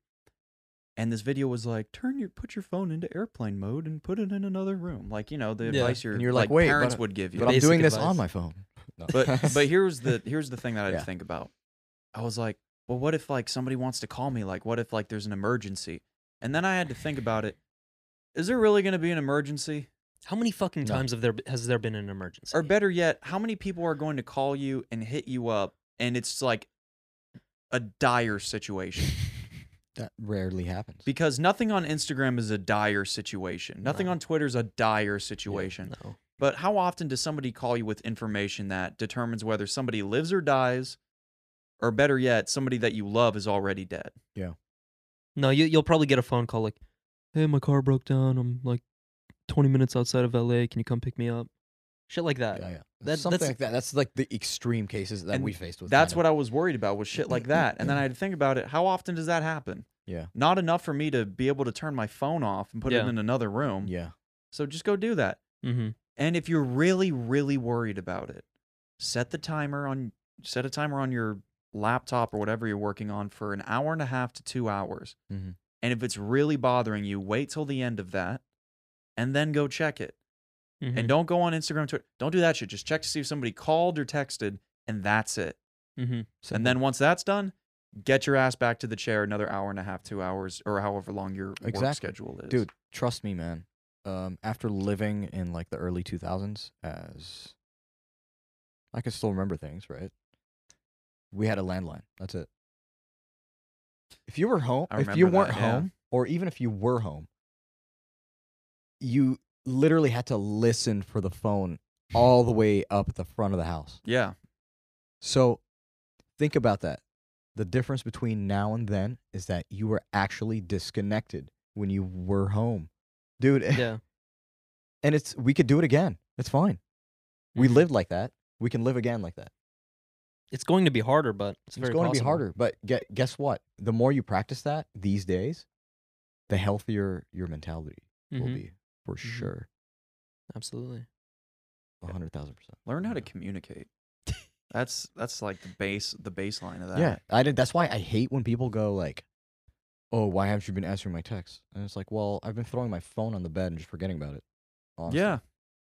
and this video was like, turn your put your phone into airplane mode and put it in another room, like you know the Yeah. advice your And you're like, like, "Wait, parents would give you. But I'm Basic doing this on my phone. No. But but here's the here's the thing that I had Yeah. think about. I was like, well, what if like somebody wants to call me? Like, what if like there's an emergency? And then I had to think about it. Is there really going to be an emergency? How many fucking No. times have there has there been an emergency? Or better yet, how many people are going to call you and hit you up and it's like a dire situation? that rarely happens. Because nothing on Instagram is a dire situation. Nothing No. on Twitter is a dire situation. no. But how often does somebody call you with information that determines whether somebody lives or dies? Or better yet, somebody that you love is already dead. Yeah. No, you, you'll probably get a phone call like, "Hey, my car broke down. I'm like 20 minutes outside of LA. Can you come pick me up?" Shit like that. yeah, yeah. that- Something that's- like that. That's like the extreme cases that we faced with. That's kind what. I was worried about was shit like that. And then I had to think about it. How often does that happen? Yeah. Not enough for me to be able to turn my phone off and put Yeah. it in another room. Yeah. So just go do that. Mm-hmm. And if you're really, really worried about it, set the timer on set a timer on your laptop or whatever you're working on for an hour and a half to two hours. hmm And if it's really bothering you, wait till the end of that and then go check it. Mm-hmm. And don't go on Instagram, Twitter. Don't do that shit. Just check to see if somebody called or texted, and that's it. mm-hmm. And then once that's done, get your ass back to the chair another hour and a half, two hours, or however long your work schedule is. dude trust me man um after living in like the early 2000s as i can still remember things right we had a landline that's it if you were home I if you weren't that, yeah. home or even if you were home you literally had to listen for the phone all the way up at the front of the house Yeah. so think about that. The difference between now and then is that you were actually disconnected when you were home. Dude, Yeah. and it's we could do it again. It's fine. We Mhm. lived like that. We can live again like that. It's going to be harder, but it's, It's, very going to be harder, but get, guess what? The more you practice that these days, the healthier your mentality will Mhm. be for sure. Absolutely. A hundred thousand percent. Learn how to communicate. That's that's like the base the baseline of that. Yeah, I did. That's why I hate when people go like, "Oh, why haven't you been answering my texts?" And it's like, well, I've been throwing my phone on the bed and just forgetting about it. honestly. Yeah.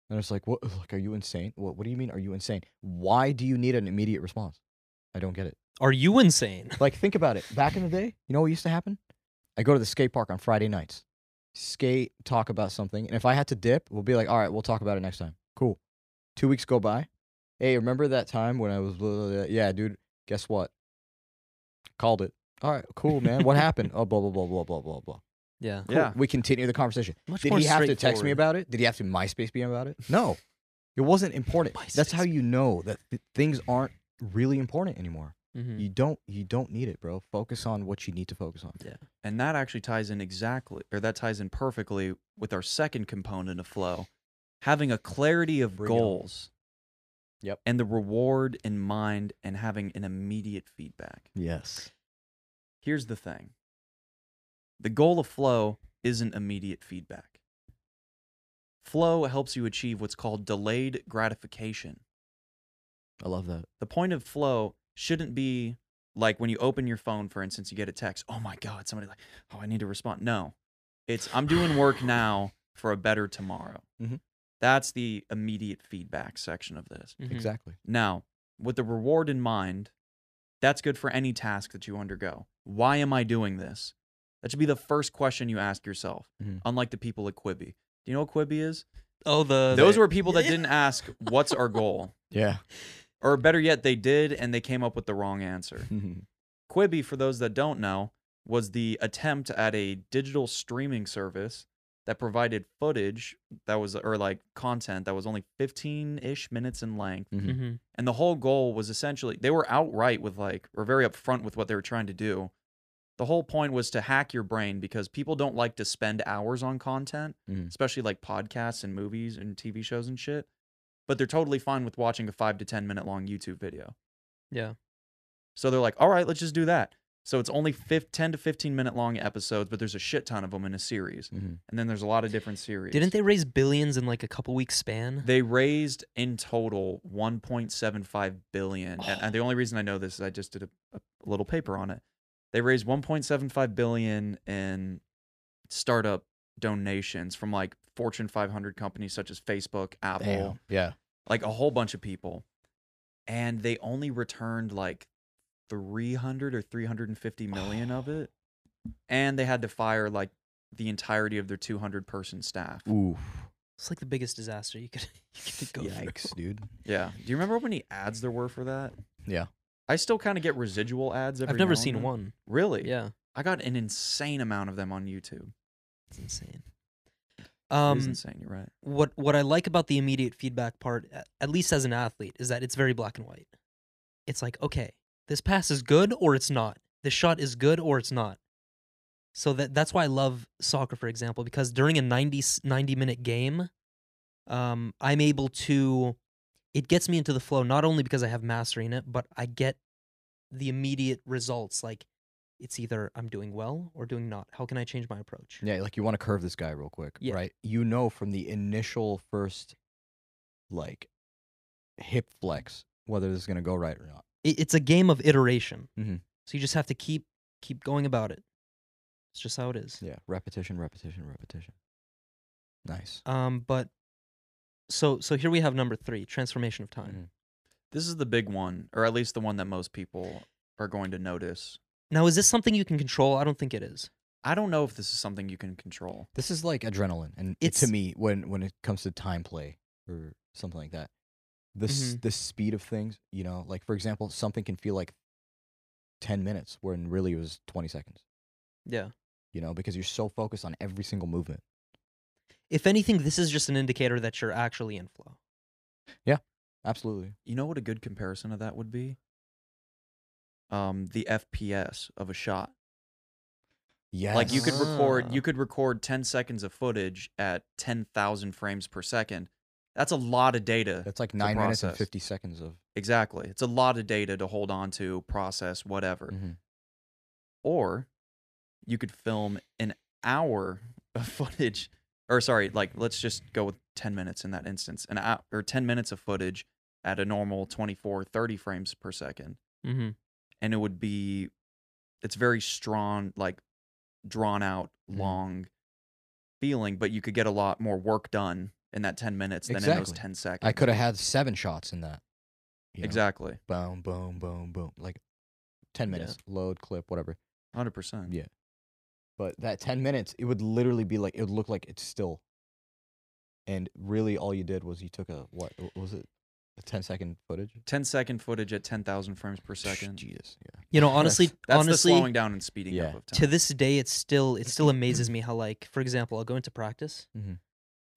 And it's like, what? Like, are you insane? What? What do you mean? Are you insane? Why do you need an immediate response? I don't get it. Are you insane? Like, think about it. Back in the day, you know what used to happen? I go to the skate park on Friday nights, skate, talk about something, and if I had to dip, we'll be like, all right, we'll talk about it next time. Cool. Two weeks go by. Hey, remember that time when I was? blah, blah, blah? Yeah, dude. Guess what? Called it. All right, cool, man. What happened? Oh, blah blah blah blah blah blah blah. Yeah. Cool. Yeah. We continue the conversation. Much Did more he have to text me about it? Did he have to MySpace me about it? No. It wasn't important. That's how you know that th- things aren't really important anymore. Mhm. You don't you don't need it, bro. Focus on what you need to focus on. Yeah. And that actually ties in exactly, or that ties in perfectly with our second component of flow having a clarity of Bring goals. Yep. And the reward in mind and having an immediate feedback. Yes. Here's the thing the goal of flow isn't immediate feedback. Flow helps you achieve what's called delayed gratification. I love that. The point of flow shouldn't be like when you open your phone, for instance, you get a text. Oh my God, somebody like, oh, I need to respond. No, it's I'm doing work now for a better tomorrow. Mhm. That's the immediate feedback section of this. Mhm. Exactly. Now, with the reward in mind, that's good for any task that you undergo. Why am I doing this? That should be the first question you ask yourself, Mhm. unlike the people at Quibi. Do you know what Quibi is? Oh, the Those the- were people that Yeah. didn't ask, what's our goal? Yeah. Or better yet, they did and they came up with the wrong answer. Quibi, for those that don't know, was the attempt at a digital streaming service that provided footage that was, or like content that was only 15 ish minutes in length. Mhm. Mhm. And the whole goal was essentially, they were outright with like, or very upfront with what they were trying to do. The whole point was to hack your brain because people don't like to spend hours on content, Mhm. especially like podcasts and movies and TV shows and shit. But they're totally fine with watching a five to 10 minute long YouTube video. Yeah. So they're like, all right, let's just do that. So it's only fif- 10 to 15 minute long episodes, but there's a shit ton of them in a series. Mhm. And then there's a lot of different series. Didn't they raise billions in like a couple weeks span? They raised in total 1.75 billion. And, and the only reason I know this is I just did a, a little paper on it. They raised 1.75 billion in startup donations from like Fortune 500 companies such as Facebook, Apple, Damn. Yeah. like a whole bunch of people. And they only returned like 300 or 350 million of it. And they had to fire like the entirety of their 200 person staff. Oof. It's like the biggest disaster you could, you could go through. Yikes, dude. Yeah. Do you remember how many ads there were for that? Yeah. I still kind of get residual ads every I've never now and seen then. one. Really? Yeah, I got an insane amount of them on YouTube. it's insane. Um, it is Um, insane. You're right. what what I like about the immediate feedback part, at least as an athlete, is that it's very black and white. It's like, okay, this pass is good or it's not. This shot is good or it's not. So that that's why I love soccer, for example, because during a 90, s- 90 minute game, um, I'm able to. It gets me into the flow not only because I have mastery in it, but I get the immediate results. Like, it's either I'm doing well or doing not. How can I change my approach? Yeah, like you want to curve this guy real quick, Yeah. right? You know from the initial first like hip flex whether this is gonna go right or not. it's a game of iteration. Mhm. So you just have to keep keep going about it. It's just how it is. Yeah, repetition, repetition, repetition. Nice. Um, but so so here we have number three, transformation of time. Mhm. This is the big one, or at least the one that most people are going to notice. Now, is this something you can control? I don't think it is. I don't know if this is something you can control. This is like adrenaline, and it- It's- to me, when when it comes to time play or something like that, the s Mhm. the speed of things, you know, like for example, something can feel like ten minutes when really it was twenty seconds. Yeah. You know, because you're so focused on every single movement. If anything, this is just an indicator that you're actually in flow. Yeah, absolutely. You know what a good comparison of that would be? Um, the FPS of a shot. Yes. Like you could record, you could record 10 seconds of footage at 10,000 frames per second. That's a lot of data. That's like nine minutes and fifty seconds of. Exactly. It's a lot of data to hold on to, process, whatever. Mhm. Or you could film an hour of footage, or sorry, like let's just go with 10 minutes in that instance, an hour or 10 minutes of footage at a normal 24, 30 frames per second. Mm-hmm. And it would be, it's very strong, like drawn out, Mhm. long feeling, but you could get a lot more work done in that 10 minutes than in those 10 seconds. I could have had seven shots in that. you know, Exactly. Boom, boom, boom, boom. Like ten Yeah. minutes, load, clip, whatever. 100%. Yeah. But that ten minutes, it would literally be like it would look like it's still. And really, all you did was you took a what what was it, a 10 second footage? 10 second footage at 10,000 frames per second. Jesus, yeah. You know, honestly, That's honestly, the slowing down and speeding Yeah. up of time. to this day, it's still it still amazes me how like, for example, I'll go into practice. Mhm.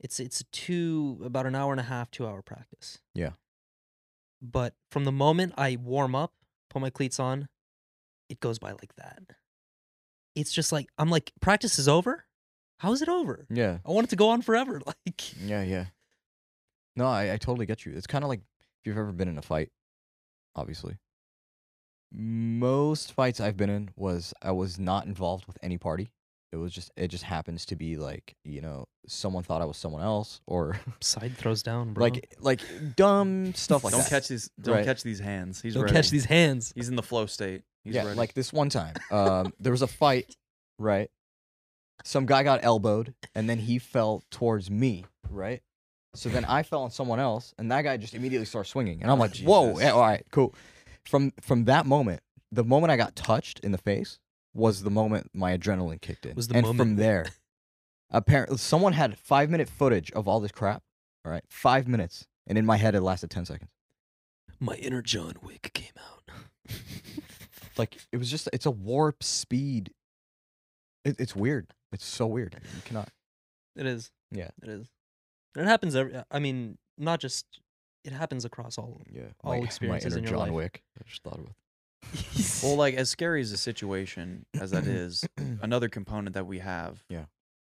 It's it's a two about an hour and a half, two hour practice. Yeah. But from the moment I warm up, put my cleats on, it goes by like that. It's just like I'm like, practice is over. How is it over? Yeah, I want it to go on forever. Like, yeah, yeah. No, I, I totally get you. It's kind of like if you've ever been in a fight, obviously. Most fights I've been in was I was not involved with any party. It was just it just happens to be like you know someone thought I was someone else or side throws down, bro. like like dumb stuff like don't that. catch these. Don't Right. catch these hands. He's don't ready. catch these hands. He's in the flow state. He's yeah, ready. like this one time, um, there was a fight, right? Some guy got elbowed, and then he fell towards me, right? So then I fell on someone else, and that guy just immediately starts swinging, and I'm like, "Whoa, yeah, all right, cool." From from that moment, the moment I got touched in the face was the moment my adrenaline kicked in, Was the and moment- from there, apparently someone had five minute footage of all this crap. All right, five minutes, and in my head it lasted ten seconds. My inner John Wick came out. like it was just it's a warp speed it, it's weird it's so weird you cannot It is. Yeah. It is. And it happens every I mean, not just it happens across all yeah All my, experiences my in inner your john life. wick i just thought of it. well, like as scary as the situation as that is, another component that we have Yeah.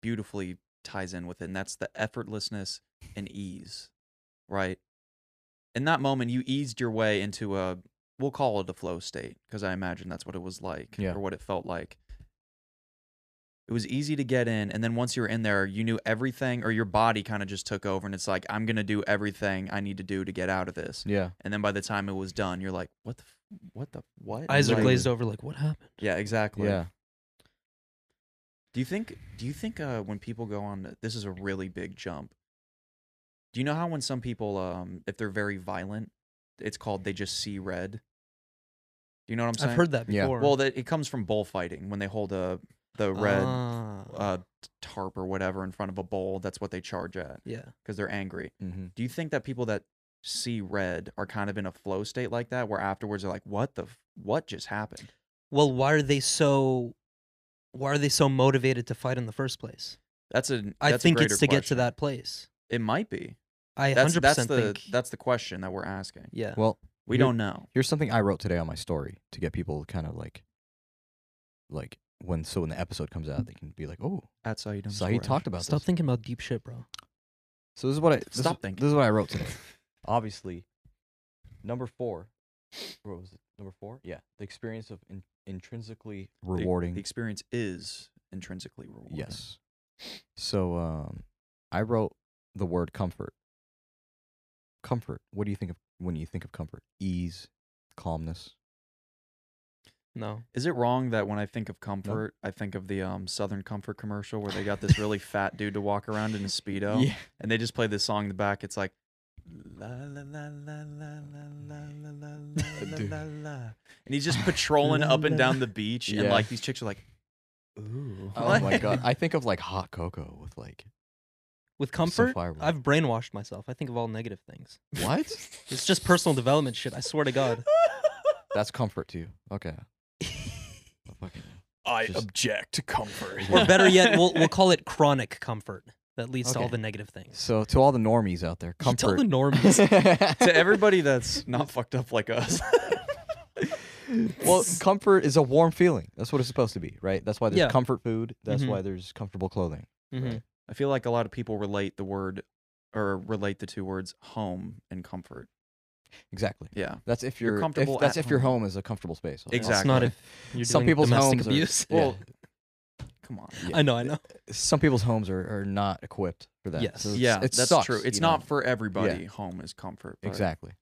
beautifully ties in with it, and that's the effortlessness and ease, right? In that moment, you eased your way into a, we'll call it a flow state, because I imagine that's what it was like, Yeah. or what it felt like. It was easy to get in, and then once you were in there, you knew everything, or your body kind of just took over, and it's like, I'm gonna do everything I need to do to get out of this. yeah And then by the time it was done, you're like, what the, what the, what? eyes are Like- glazed over like what happened? Yeah, exactly. yeah Do you think? Do you think uh, when people go on, this is a really big jump. Do you know how when some people, um, if they're very violent, it's called they just see red. Do you know what I'm saying? I've heard that Yeah. before. Well, that it comes from bullfighting when they hold a the red Ah, uh, tarp or whatever in front of a bull. That's what they charge at yeah. because they're angry. mm-hmm. Do you think that people that see red are kind of in a flow state like that, where afterwards they're like, "What the? f- What just happened?" Well, why are they so why are they so motivated to fight in the first place? That's a. I that's a think greater it's to get to question. that place. It might be. I That's 100% that's the think that's the question that we're asking. yeah. well We Here- don't know. here's something i wrote today on my story to get people kind of like like when so when the episode comes out they can be like oh At Zayd so he talked about Stop this thinking about deep shit, bro. so this is what i this, Stop is- thinking. this is what i wrote today obviously number four what was it number four yeah the experience of in, intrinsically The- rewarding The, experience is intrinsically rewarding. yes so um i wrote the word comfort comfort what do you think of when you think of comfort ease calmness No. Is it wrong that when I think of comfort, I think of the um, Southern Comfort commercial where they got this really fat dude to walk around in a speedo, yeah and they just play this song in the back. It's like. La la la la la la la la la la Dude. la la, and he's just patrolling up and down the beach, and Yeah. like these chicks are like, "Ooh, oh my god i think of like hot cocoa with like With comfort, firework. I've brainwashed myself. I think of all negative things. what It's just personal development shit. I swear to God. that's comfort to you okay I Just- object to comfort. or better yet, we'll we'll call it chronic comfort. That leads to all the negative things. so to all the normies out there You tell comfort the normies. to everybody that's not fucked up like us. well, comfort is a warm feeling. That's what it's supposed to be, right? That's why there's Yeah. comfort food. That's Mhm. why there's comfortable clothing. Mhm. I feel like a lot of people relate the word or relate the two words home and comfort. Exactly. Yeah. That's if You're you're, comfortable if that's at if your home. home is a comfortable space. Exactly. It's not if you're Some people's domestic homes are- abuse. Yeah. Well, come on. Yeah. I know, I know. Some people's homes are, are not equipped for that. Yes. So it's- yeah, it that's sucks, true. It's you know? not for everybody. Home is comfort. but- exactly.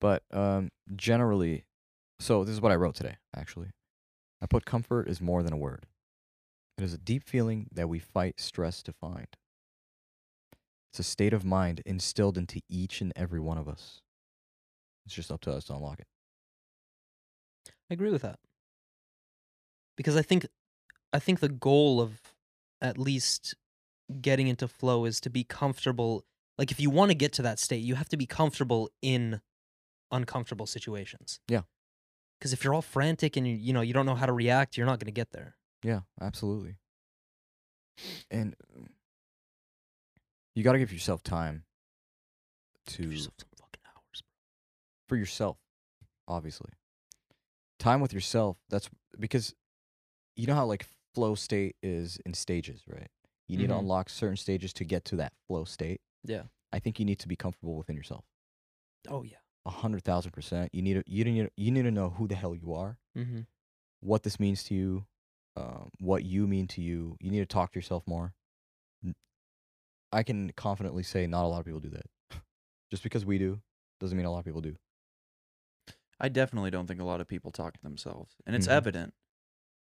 But um, generally, so this is what I wrote today. Actually, I put comfort is more than a word. It is a deep feeling that we fight stress to find. It's a state of mind instilled into each and every one of us. It's just up to us to unlock it. I agree with that. Because I think I think the goal of at least getting into flow is to be comfortable. Like if you want to get to that state, you have to be comfortable in uncomfortable situations. Yeah. Cuz if you're all frantic and you you know, you don't know how to react, you're not going to get there. Yeah, absolutely. And you got to give yourself time to Give yourself some fucking hours. for yourself, obviously. Time with yourself. That's because you know how like flow state is in stages, right? You need to Mhm. unlock certain stages to get to that flow state. Yeah. I think you need to be comfortable within yourself. Oh yeah. A hundred thousand percent. You need to you need to, you need to know who the hell you are, Mhm. what this means to you, um, what you mean to you. You need to talk to yourself more. I can confidently say not a lot of people do that. Just because we do doesn't mean a lot of people do. I definitely don't think a lot of people talk to themselves, and it's Mhm. evident.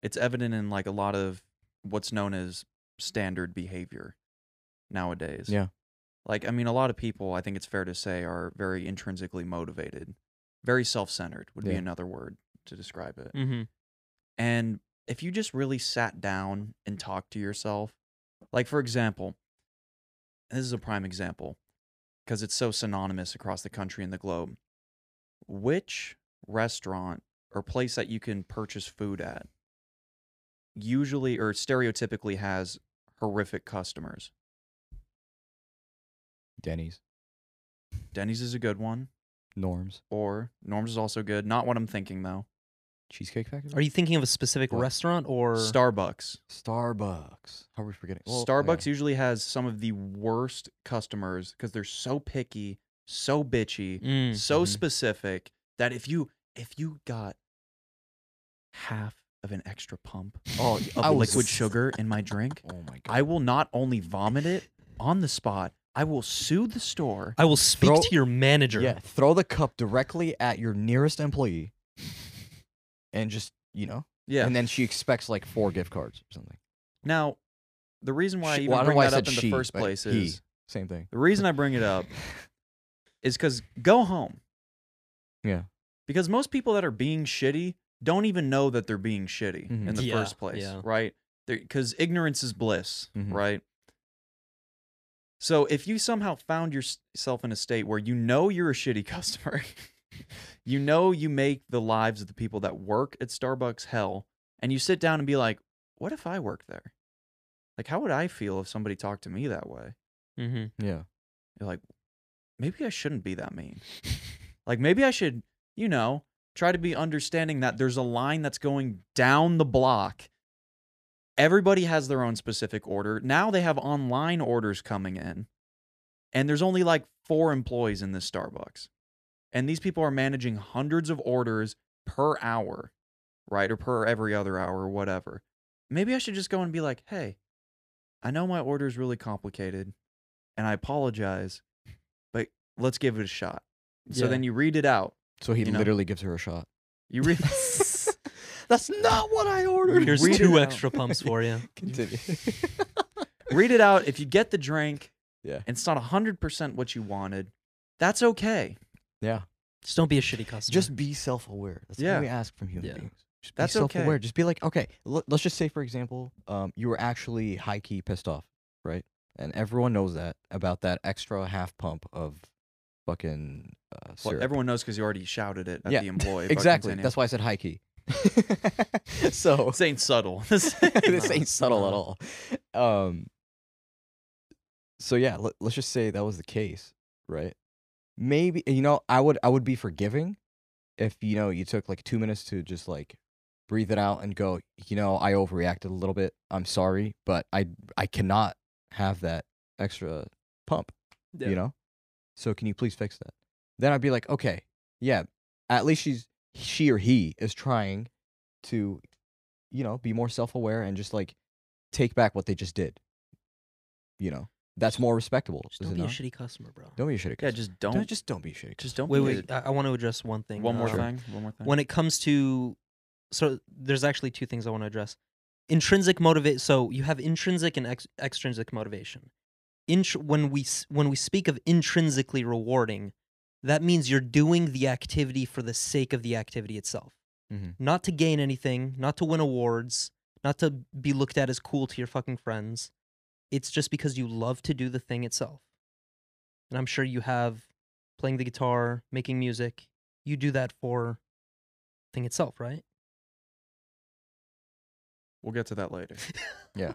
It's evident in like a lot of what's known as standard behavior nowadays. Yeah. Like I mean, a lot of people, I think it's fair to say, are very intrinsically motivated, very self-centered would be another word to describe it. Mhm. And if you just really sat down and talked to yourself, like for example, this is a prime example because it's so synonymous across the country and the globe. Which restaurant or place that you can purchase food at usually or stereotypically has horrific customers? Denny's, Denny's is a good one, Norms, or Norm's is also good. Not what I'm thinking though. Cheesecake Factory, Are you thinking of a specific What? restaurant or Starbucks. Starbucks. How are we forgetting? Well, Starbucks okay. usually has some of the worst customers because they're so picky, so bitchy, Mm, so mhm. specific that if you if you got half of an extra pump Oh, of I was- liquid sugar in my drink, Oh my god. I will not only vomit it on the spot, I will sue the store. I will speak Throw- to your manager. Yeah, throw the cup directly at your nearest employee, and just you know, Yeah. and then she expects like four gift cards or something. now, the reason why I even well, I don't know bring why I that up in she, the first place he. is Same thing. the reason I bring it up is because go home. Yeah. Because most people that are being shitty don't even know that they're being shitty Mhm. in the Yeah, first place, yeah. right? Because ignorance is bliss, Mhm. right? So if you somehow found yourself in a state where you know you're a shitty customer, you know you make the lives of the people that work at Starbucks hell, and you sit down and be like, what if I worked there? Like, how would I feel if somebody talked to me that way? Mm-hmm. Yeah. You're like, maybe I shouldn't be that mean. like maybe I should, you know, try to be understanding that there's a line that's going down the block. Everybody has their own specific order. Now they have online orders coming in. And there's only like four employees in this Starbucks. And these people are managing hundreds of orders per hour, right? Or per every other hour or whatever. Maybe I should just go and be like, hey, I know my order is really complicated and I apologize, but let's give it a shot. So Yeah. then you read it out. So he You know. literally gives her a shot. You read That's not what I ordered. Here's Read it two out. extra pumps for you. Continue. read it out. If you get the drink yeah. and it's not 100% what you wanted, that's okay. Yeah. Just don't be a shitty customer. Just be self-aware. That's Yeah. all we ask from human Yeah. beings. Just That's be okay. self-aware. Just be like, okay, l- let's just say, for example, um, you were actually high key pissed off, right? And everyone knows that about that extra half pump of fucking uh, Well, syrup. everyone knows because you already shouted it at Yeah, the employee. but exactly. continue. That's why I said high key. so This ain't subtle. this No, ain't subtle at all. Um. So yeah, let, let's just say that was the case, right? Maybe you know I would I would be forgiving if you know you took like two minutes to just like breathe it out and go. You know I overreacted a little bit. I'm sorry, but I I cannot have that extra pump. You know. So can you please fix that? Then I'd be like, okay, yeah. At least she's she or he is trying to, you know, be more self aware and just like take back what they just did. You know, that's more respectable. Just is don't it be a shitty customer, bro. Don't be a shitty. Customer. yeah, just don't. don't just don't be a shitty. just don't. Wait, be wait. a- I, I want to address one thing. one more Um, thing. One more thing. When it comes to, so there's actually two things I want to address. Intrinsic motivate. So you have intrinsic and ex- extrinsic motivation. int- when we when we speak of intrinsically rewarding, that means you're doing the activity for the sake of the activity itself, Mhm. not to gain anything, not to win awards, not to be looked at as cool to your fucking friends. It's just because you love to do the thing itself. And I'm sure you have playing the guitar, making music. You do that for the thing itself, right? We'll get to that later. Yeah.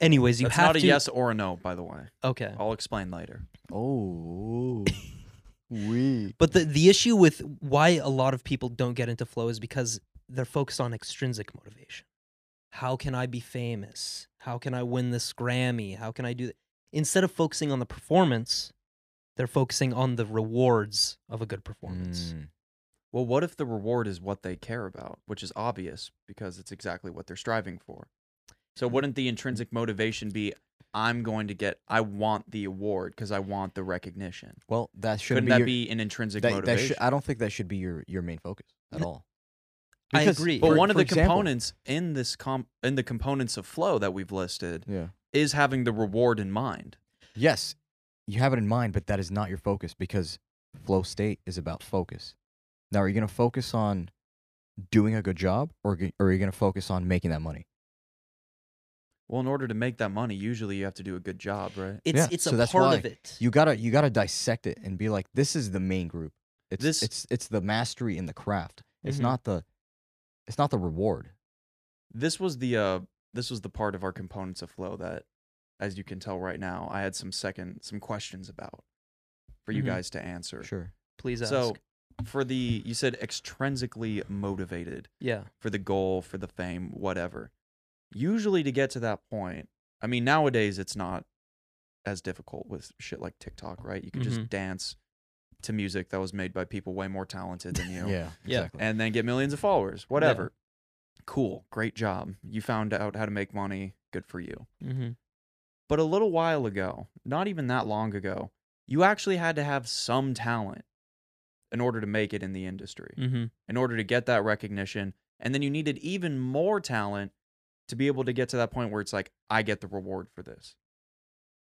Anyways, you That's have not a to. yes or a no, by the way. Okay. I'll explain later. Oh. we. But the the issue with why a lot of people don't get into flow is because they're focused on extrinsic motivation. How can I be famous? How can I win this Grammy? How can I do that? Instead of focusing on the performance, they're focusing on the rewards of a good performance. Mm. Well, what if the reward is what they care about, which is obvious because it's exactly what they're striving for? So wouldn't the intrinsic motivation be I'm going to get I want the award because I want the recognition? Well, that shouldn't Couldn't that your, be an intrinsic that, that motivation? should, I don't think that should be your your main focus at N- all. I agree. but for- one of the example- components in this com- in the components of flow that we've listed Yeah. is having the reward in mind. Yes, you have it in mind, but that is not your focus because flow state is about focus. Now, are you going to focus on doing a good job, or, or are you going to focus on making that money? Well, in order to make that money, usually you have to do a good job, right? It's Yeah, it's so a that's part why of it. You gotta you gotta dissect it and be like, this is the main group. It's This- it's it's the mastery in the craft. It's Mhm. not the it's not the reward. This was the uh this was the part of our components of flow that as you can tell right now, I had some second some questions about for you Mhm. guys to answer. Sure. Please ask. So, for the you said extrinsically motivated yeah. for the goal, for the fame, whatever. Usually to get to that point, I mean nowadays it's not as difficult with shit like TikTok, right? You can just Mhm. dance to music that was made by people way more talented than you Yeah. Yeah. Exactly. and then get millions of followers, whatever. Cool, great job. You found out how to make money. Good for you. Mm-hmm. But a little while ago, not even that long ago, you actually had to have some talent in order to make it in the industry, Mm-hmm. in order to get that recognition. And then you needed even more talent to be able to get to that point where it's like, I get the reward for this.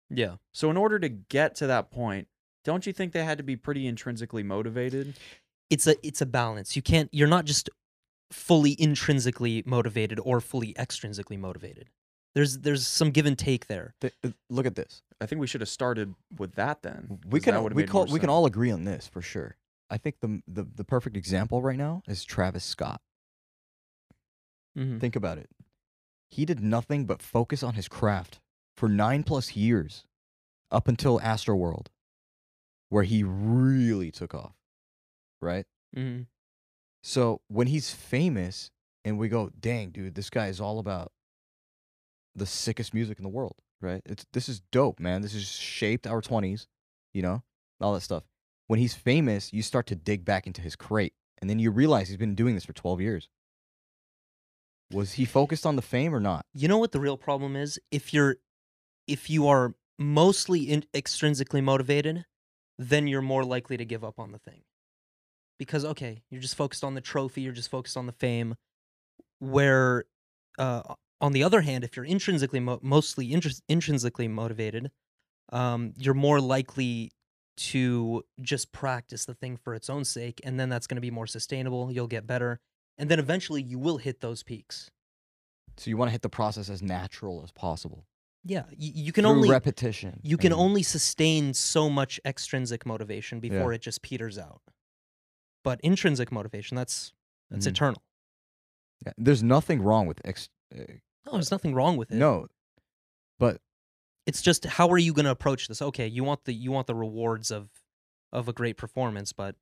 Yeah. So, in order to get to that point, don't you think they had to be pretty intrinsically motivated? It's a it's a balance. You can't. You're not just fully intrinsically motivated or fully extrinsically motivated. There's there's some give and take there. Th- uh, look at this. I think we should have started with that then. We 'cause can we call we can all agree on this for sure. I think the the the perfect example right now is Travis Scott. Mm-hmm. Think about it. He did nothing but focus on his craft for nine plus years, up until Astroworld, where he really took off. Right. Mm-hmm. So when he's famous and we go, dang, dude, this guy is all about the sickest music in the world, right? It's this is dope, man. This has shaped our twenties, you know, all that stuff. When he's famous, you start to dig back into his crate, and then you realize he's been doing this for twelve years. Was he focused on the fame or not? You know what the real problem is? If you're if you are mostly in, extrinsically motivated, then you're more likely to give up on the thing. Because okay, you're just focused on the trophy, you're just focused on the fame. Where uh, on the other hand, if you're intrinsically mo- mostly intris- intrinsically motivated, um, you're more likely to just practice the thing for its own sake, and then that's going to be more sustainable. You'll get better, and then eventually you will hit those peaks. So you want to hit the process as natural as possible. Yeah, you, you can through only repetition. you can and- only sustain so much extrinsic motivation before it just peters out. But intrinsic motivation, that's that's Mhm. eternal. Yeah, There's nothing wrong with ex. Uh, No, there's nothing wrong with it. no, but it's just how are you going to approach this? Okay, you want the you want the rewards of of a great performance, but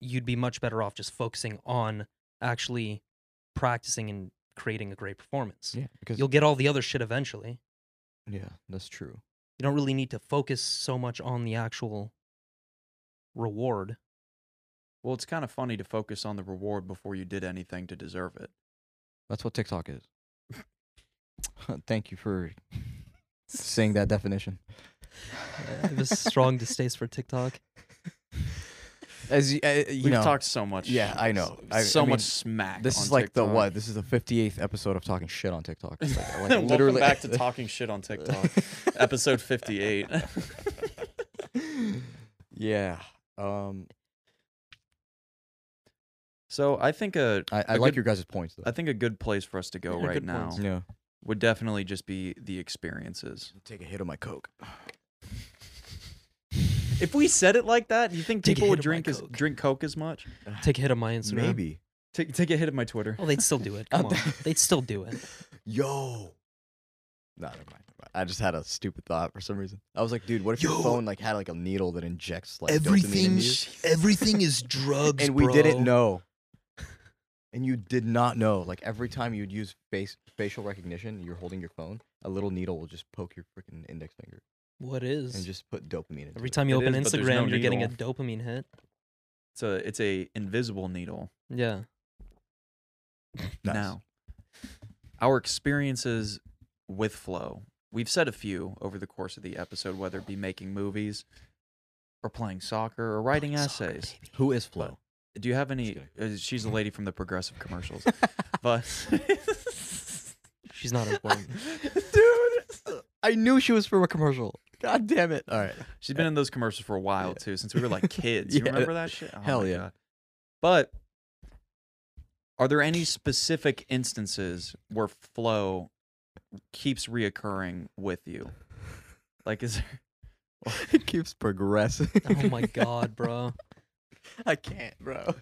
you'd be much better off just focusing on actually practicing and creating a great performance. yeah, because You'll get all the other shit eventually. Yeah, that's true. You don't really need to focus so much on the actual reward. Well, it's kind of funny to focus on the reward before you did anything to deserve it. That's what TikTok is. Thank you for saying that definition. I have a strong distaste for TikTok. As you, uh, you We've know, talked so much. Yeah, I know. I- so I mean, much smack. this is like the what? This is the 58th episode of talking shit on TikTok. It's like, like Welcome literally back to talking shit on TikTok, episode fifty-eight. yeah. Um, so I think a I, I A like good- your guys' points though. I think a good place for us to go Yeah, right good now points. yeah. would definitely just be the experiences. Take a hit of my coke. If we said it like that, you think Take a people would of my drink as Coke. drink Coke as much? Take a hit of my Instagram. Maybe. Take take a hit of my Twitter. Oh, they'd still do it. Come on. They'd still do it. Yo. No, never mind. never mind. I just had a stupid thought for some reason. I was like, dude, what if Yo. your phone like had like a needle that injects like dopamine everything, into you? everything is drugs, and we bro. didn't know. And you did not know. Like every time you'd use face facial recognition, you're holding your phone, a little needle will just poke your freaking index finger What is? and just put dopamine into Every it. time you It open is, but there's Instagram, no you're getting a needle. dopamine hit. It's a it's a invisible needle. Yeah. Nice. Now, our experiences with flow. We've said a few over the course of the episode, whether it be making movies, or playing soccer, or writing Playing soccer, essays. baby. Who is Flo? Do you have any? Just Uh, she's a lady from the progressive commercials, but She's not important. Dude, I knew she was from a commercial. God damn it. All right. she's been in those commercials for a while too, since we were like kids. You Yeah. remember that shit? Oh Hell my yeah. God. But are there any specific instances where flow keeps reoccurring with you? Like, is there? it keeps progressing. Oh my god, bro. I can't, bro.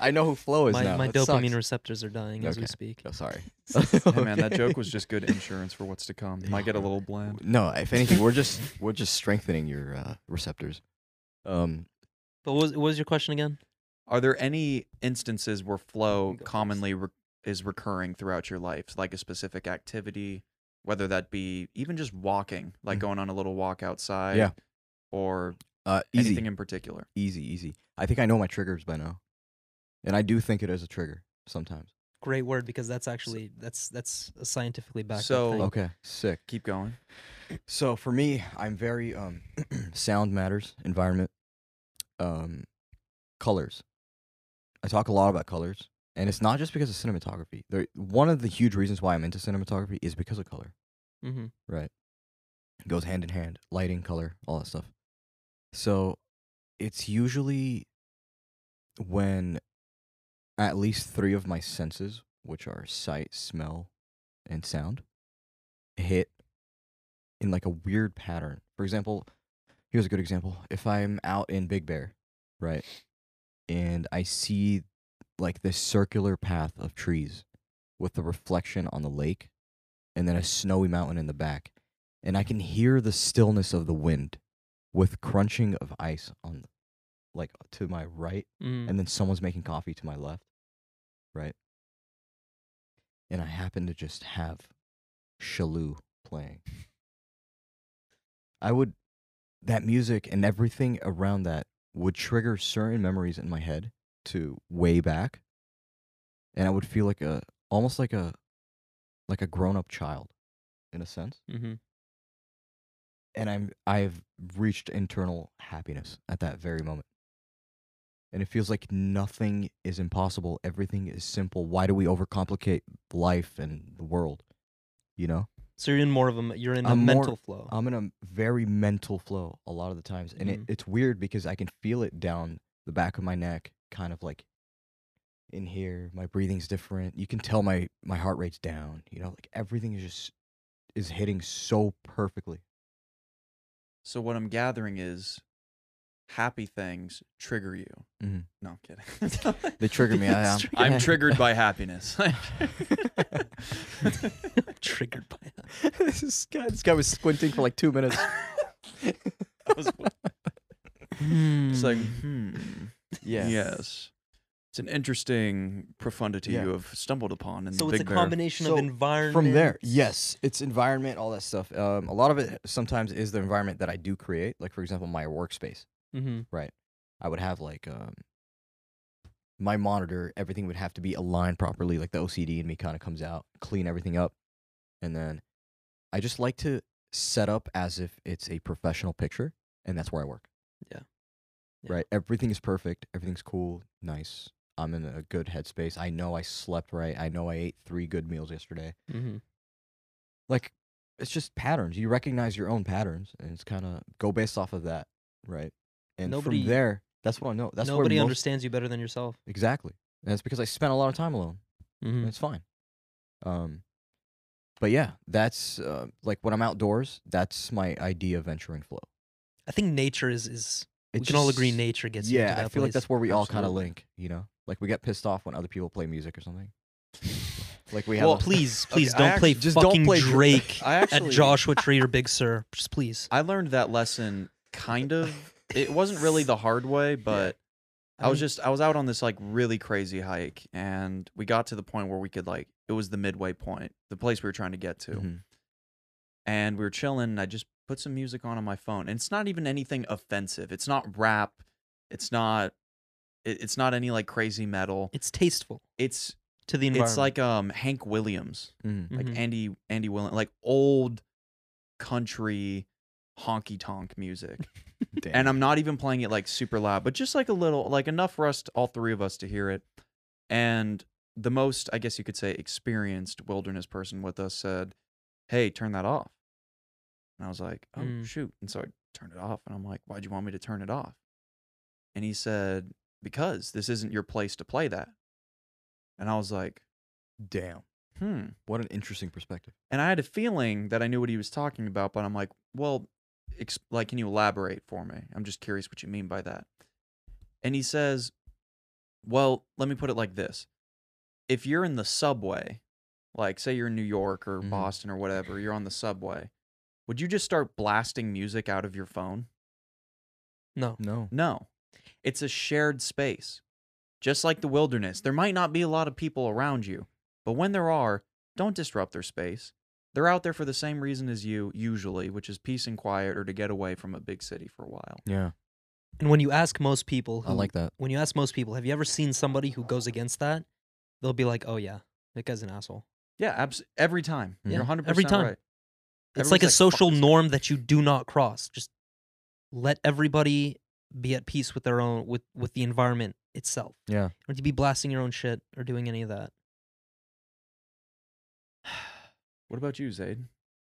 I know who Flo is My, now. my It dopamine sucks. receptors are dying as we Okay. speak. Oh, sorry. Hey man, that joke was just good insurance for what's to come. Might get a little bland. No, if anything, we're just we're just strengthening your uh, receptors. Um, But what was, what was your question again? Are there any instances where flow commonly re- is recurring throughout your life, like a specific activity, whether that be even just walking, like Mhm. going on a little walk outside, Yeah. or uh, easy, anything in particular? easy, easy. I think I know my triggers by now, and I do think it is a trigger sometimes. Great word because that's actually that's that's a scientifically backed So- thing. Okay, sick. Keep going. So for me, I'm very um sound matters, environment, um colors. I talk a lot about colors, and it's not just because of cinematography. There one of the huge reasons why I'm into cinematography is because of color. Mm-hmm. Right. It goes hand in hand. Lighting, color, all that stuff. So it's usually when at least three of my senses, which are sight, smell, and sound, hit in like a weird pattern. For example, here's a good example. If I'm out in Big Bear, right, and I see like this circular path of trees with the reflection on the lake and then a snowy mountain in the back, and I can hear the stillness of the wind with crunching of ice on like to my right Mm. and then someone's making coffee to my left, right? And I happen to just have Shallou playing. I would, that music and everything around that would trigger certain memories in my head to way back. And I would feel like a, almost like a, like a grown up child in a sense. mm-hmm. And I'm, I've reached internal happiness at that very moment and it feels like nothing is impossible. Everything is simple. Why do we overcomplicate life and the world? You know, So you're in more of a you're in a I'm more- mental flow. I'm in a very mental flow a lot of the times, and it, Mhm. it's weird because I can feel it down the back of my neck, kind of like in here. My breathing's different. You can tell my my heart rate's down. You know, like everything is just is hitting so perfectly. So what I'm gathering is happy things trigger you. Mhm. No, I'm kidding. They trigger me. I am. I'm triggered by happiness. Triggered by that. this guy, this guy was squinting for like two minutes. I was- it's like, hmm. yeah. Yes. It's an interesting profundity Yeah. you have stumbled upon in So the it's a Big Bear. combination So, of environment. From there, yes, it's environment, all that stuff. Um, a lot of it sometimes is the environment that I do create. Like for example, my workspace. Mm-hmm. Right, I would have like um, my monitor. Everything would have to be aligned properly. Like the OCD in me kind of comes out, clean everything up, and then I just like to set up as if it's a professional picture, and that's where I work. Yeah. right? Everything is perfect. Everything's cool, nice. I'm in a good headspace. I know I slept right. I know I ate three good meals yesterday. Mm-hmm. Like, it's just patterns. You recognize your own patterns, and it's kind of go based off of that, right? And Nobody- from there, that's what I know. That's Nobody most, understands you better than yourself. exactly. And it's because I spent a lot of time alone. Mm-hmm. It's fine. Um, but yeah, that's uh, like when I'm outdoors. That's my idea of venturing flow. I think nature is is It we can all agree nature gets you Yeah, I feel like that's where we all kind of link. You know, like we get pissed off when other people play music or something. like we have. Well, a- Please, Okay, please I don't play actually- just don't fucking play Dra- Drake I actually at Joshua Tree or Big Sur. Just please. I learned that lesson kind of. It wasn't really the hard way, but I was mean, just I was out on this like really crazy hike, and we got to the point where we could like it was the midway point, the place we were trying to get to, Mhm. and we were chilling. And I just put some music on on my phone, and it's not even anything offensive. It's not rap. It's not. It, it's not any like crazy metal. it's tasteful It's to the environment. it's like um Hank Williams, Mhm. like Mhm. Andy Andy Williams, like old country honky tonk music. And I'm not even playing it like super loud, but just like a little, like enough for us, to, all three of us, to hear it. And the most, I guess you could say, experienced wilderness person with us said, "Hey, turn that off." And I was like, "Oh Mm. shoot!" And so I turned it off, and I'm like, "Why'd you want me to turn it off?" And he said, "Because this isn't your place to play that." And I was like, Damn. "Hmm." What an interesting perspective. And I had a feeling that I knew what he was talking about, but I'm like, well, ex- like, can you elaborate for me? I'm just curious what you mean by that. And he says, well, let me put it like this. If you're in the subway, like, say you're in New York or Mhm. Boston or whatever, you're on the subway, would you just start blasting music out of your phone? no. No. No. It's a shared space. Just like the wilderness, there might not be a lot of people around you, but when there are, don't disrupt their space. They're out there for the same reason as you, usually, which is peace and quiet or to get away from a big city for a while. Yeah. And when you ask most people, who, I like that. when you ask most people, have you ever seen somebody who goes against that? They'll be like, "Oh yeah, that guy's an asshole." Yeah, abs- every time. Yeah, You're 100% every time. right. It's like a like, social norm that you do not cross. Just let everybody be at peace with their own with with the environment itself. Yeah. You don't need to be blasting your own shit or doing any of that. What about you, Zayd?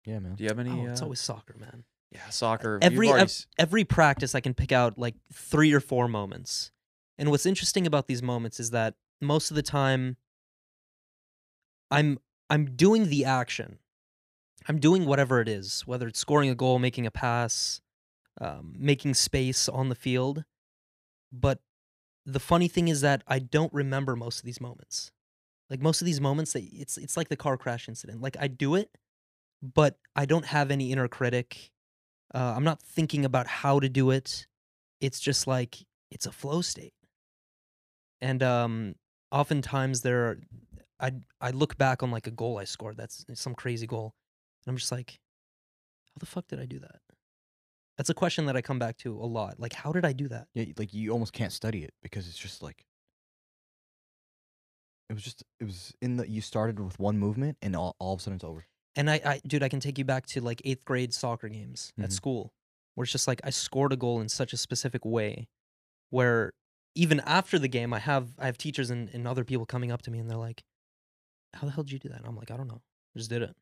Yeah, man. Do you have any? oh, it's uh, always soccer, man. yeah, soccer. every already ev- every practice I can pick out like three or four moments. And what's interesting about these moments is that most of the time I'm I'm doing the action. I'm doing whatever it is, whether it's scoring a goal, making a pass, um, making space on the field. But the funny thing is that I don't remember most of these moments. Like most of these moments, they- it's it's like the car crash incident. Like I do it, but I don't have any inner critic. Uh, I'm not thinking about how to do it. It's just like it's a flow state. And um, oftentimes there, are, I I look back on like a goal I scored. That's some crazy goal, and I'm just like, how the fuck did I do that? That's a question that I come back to a lot. Like, how did I do that? Yeah, like you almost can't study it because it's just like it was just it was in the you started with one movement and all, all of a sudden it's over. And I, I, dude, I can take you back to like eighth grade soccer games at Mhm. school, where it's just like I scored a goal in such a specific way, where even after the game, I have I have teachers and, and other people coming up to me and they're like, "How the hell did you do that?" And I'm like, "I don't know, I just did it,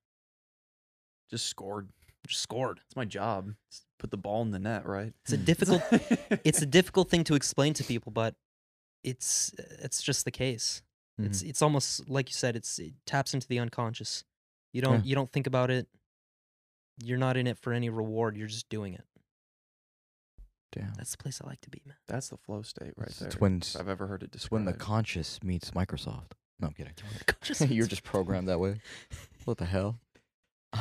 just scored. I just scored." It's my job. It's put the ball in the net, right? It's a difficult, it's a difficult thing to explain to people, but it's it's just the case. It's mm-hmm. it's almost like you said. It's it taps into the unconscious. You don't you don't think about it. You're not in it for any reward. You're just doing it. Damn. That's the place I like to be, man. That's the flow state right It's- there. it's when if I've ever heard it It's when the conscious meets Microsoft. No, I'm kidding. You're just programmed that way. What the hell?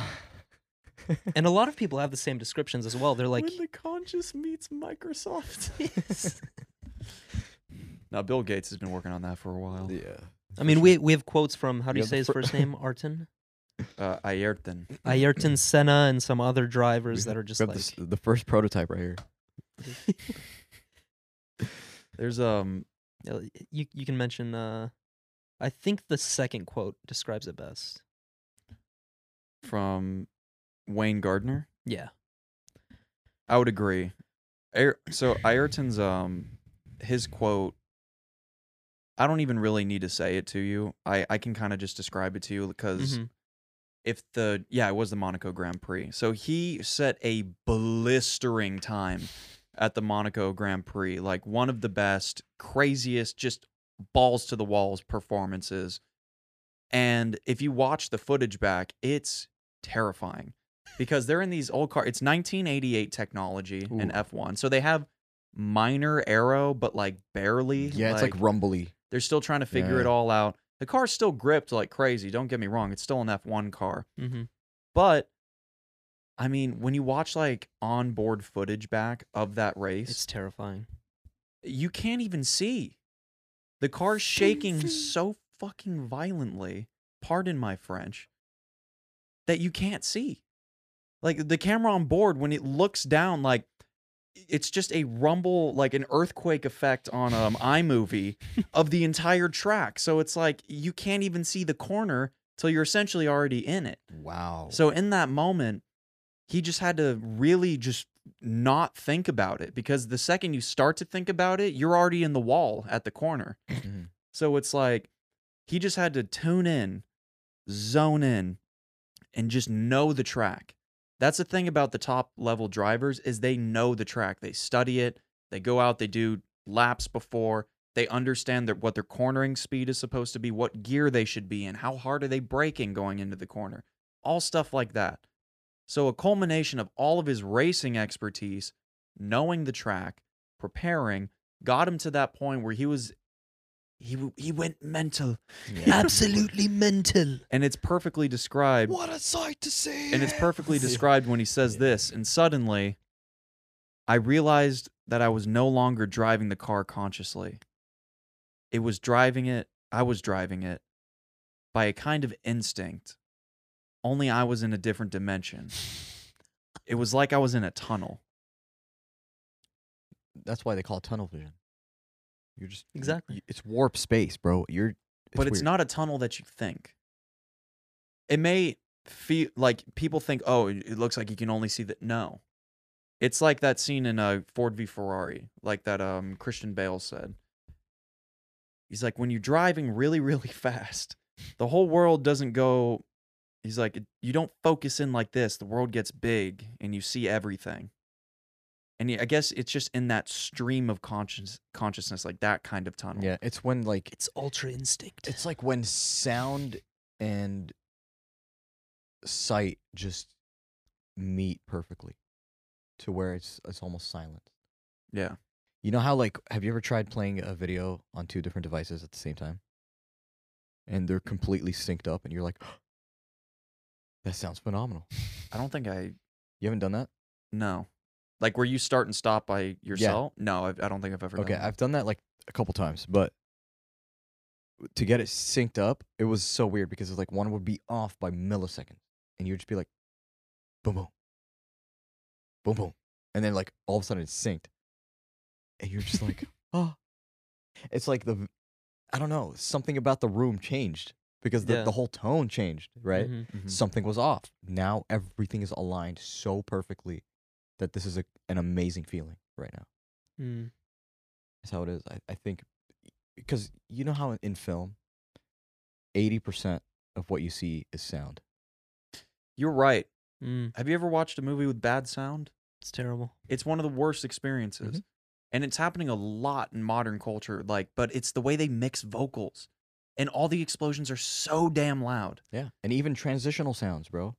and a lot of people have the same descriptions as well. They're like, when the conscious meets Microsoft. now Bill Gates has been working on that for a while. yeah. I mean, we we have quotes from how do You you say the his first name? Arton, Uh, Ayrton. Ayrton Senna, and some other drivers We that are just like, this- the first prototype right here. There's um you you can mention. Uh, I think the second quote describes it best. from Wayne Gardner. Yeah, I would agree. So Ayrton's um his quote I don't even really need to say it to you. I I can kind of just describe it to you because Mhm. if the yeah, it was the Monaco Grand Prix. So he set a blistering time at the Monaco Grand Prix, like one of the best, craziest, just balls to the walls performances. And if you watch the footage back, it's terrifying because they're in these old cars. It's 1988 technology in F1, so they have minor aero, but like barely. Yeah, it's like rumbly. they're still trying to figure it all out. The car's still gripped like crazy. Don't get me wrong; it's still an F1 car. Mhm. But I mean, when you watch like onboard footage back of that race, It's terrifying. you can't even see. The car's shaking so fucking violently, pardon my French, that you can't see. Like the camera on board, when it looks down, like it's just a rumble, like an earthquake effect on um iMovie of the entire track. So it's like you can't even see the corner till you're essentially already in it. Wow. So in that moment, he just had to really just not think about it because the second you start to think about it, you're already in the wall at the corner. Mhm. So it's like he just had to tune in, zone in, and just know the track. That's the thing about the top level drivers is they know the track. They study it. They go out, they do laps before. They understand their, what their cornering speed is supposed to be, what gear they should be in, how hard are they braking going into the corner. All stuff like that. So a culmination of all of his racing expertise, knowing the track, preparing, got him to that point where he was he he went mental Yeah. Absolutely mental. and it's perfectly described What a sight to see. and it's perfectly described when he says this and suddenly i realized that i was no longer driving the car consciously it was driving it i was driving it by a kind of instinct only i was in a different dimension it was like i was in a tunnel That's why they call it tunnel vision. You're just Exactly. you- it's warp space, bro. You're. but it's weird. not a tunnel that you think. It may feel like people think, oh, it looks like you can only see that. No, it's like that scene in uh, Ford v Ferrari, like that um, Christian Bale said. He's like, when you're driving really, really fast, the whole world doesn't go. He's like, you don't focus in like this. The world gets big and you see everything. And I guess it's just in that stream of conscious consciousness, like that kind of tunnel. Yeah, it's when like It's ultra instinct. it's like when sound and sight just meet perfectly, to where it's it's almost silent. Yeah. You know how like have you ever tried playing a video on two different devices at the same time? And they're completely synced up and you're like oh! that sounds phenomenal. I don't think I You haven't done that? No. Like where you start and stop by yourself? No, I, I don't think I've ever Okay, done that. I've done that like a couple times, but to get it synced up, it was so weird because it's like one would be off by milliseconds, and you'd just be like, boom, boom, boom, boom, and then like all of a sudden it's synced, and you're just like, oh, it's like the, I don't know, something about the room changed because the, Yeah. the whole tone changed, right? Mhm. Mhm. Something was off. Now everything is aligned so perfectly that this is a, an amazing feeling right now. Mm. That's how it is. I, I think because you know how in film, eighty percent of what you see is sound. You're right. Mm. Have you ever watched a movie with bad sound? It's terrible. It's one of the worst experiences. Mhm. And it's happening a lot in modern culture, like, but it's the way they mix vocals. And all the explosions are so damn loud. Yeah, and even transitional sounds, bro.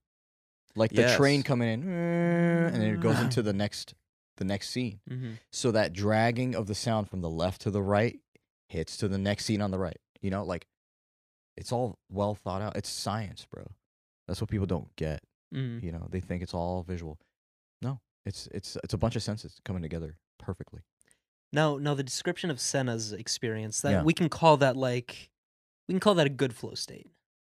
Like the train coming in, and then it goes into the next, the next scene. Mm-hmm. So that dragging of the sound from the left to the right hits to the next scene on the right. You know, like it's all well thought out. It's science, bro. That's what people don't get. Mm. You know, they think it's all visual. No, it's it's it's a bunch of senses coming together perfectly. Now, now the description of Senna's experience that Yeah. we can call that like we can call that a good flow state.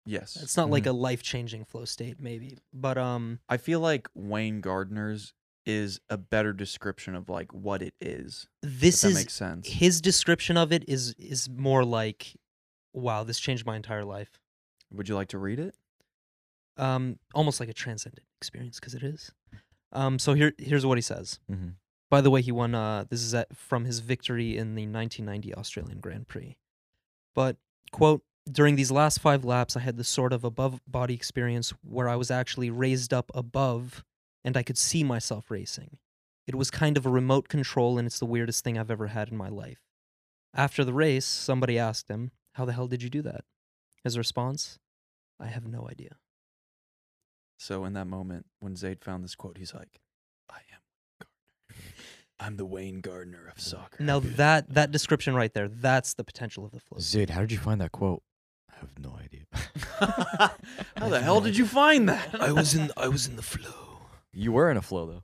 Yes. It's not like Mhm. a life changing flow state, maybe, but um, I feel like Wayne Gardner's is a better description of like what it is. this if that is makes sense. his description of it is is more like, wow, this changed my entire life. Would you like to read it? Um, almost like a transcendent experience because it is. Um, so here here's what he says. Mm-hmm. By the way, he won. Uh, this is at, from his victory in the 1990 Australian Grand Prix. But quote: During these last five laps, I had this sort of above body experience where I was actually raised up above, and I could see myself racing. It was kind of a remote control, and it's the weirdest thing I've ever had in my life. After the race, somebody asked him, "How the hell did you do that?" His response: "I have no idea." So in that moment, when Zayd found this quote, he's like, "I am Gardner. I'm the Wayne Gardner of soccer." Now that that description right there, that's the potential of the flow. Zayd, how did you find that quote? I have no idea. How the hell did you find that? I was in I was in the flow. you were in a flow though.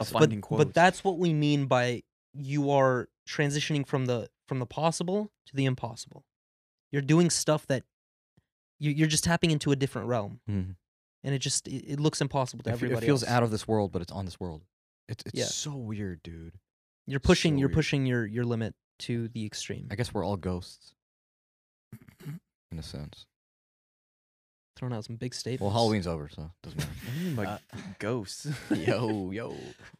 Of but, finding quotes. but that's what we mean by you are transitioning from the from the possible to the impossible. You're doing stuff that you, you're just tapping into a different realm, Mhm. and it just it, it looks impossible to It, everybody. it feels else. out of this world, but it's on this world. It's it's Yeah. so weird, dude. You're pushing so you're weird. pushing your your limit to the extreme. I guess we're all ghosts, in a sense. Throwing out some big statements. Well, Halloween's over, so it doesn't matter. What do you mean by Uh, ghosts? yo, yo.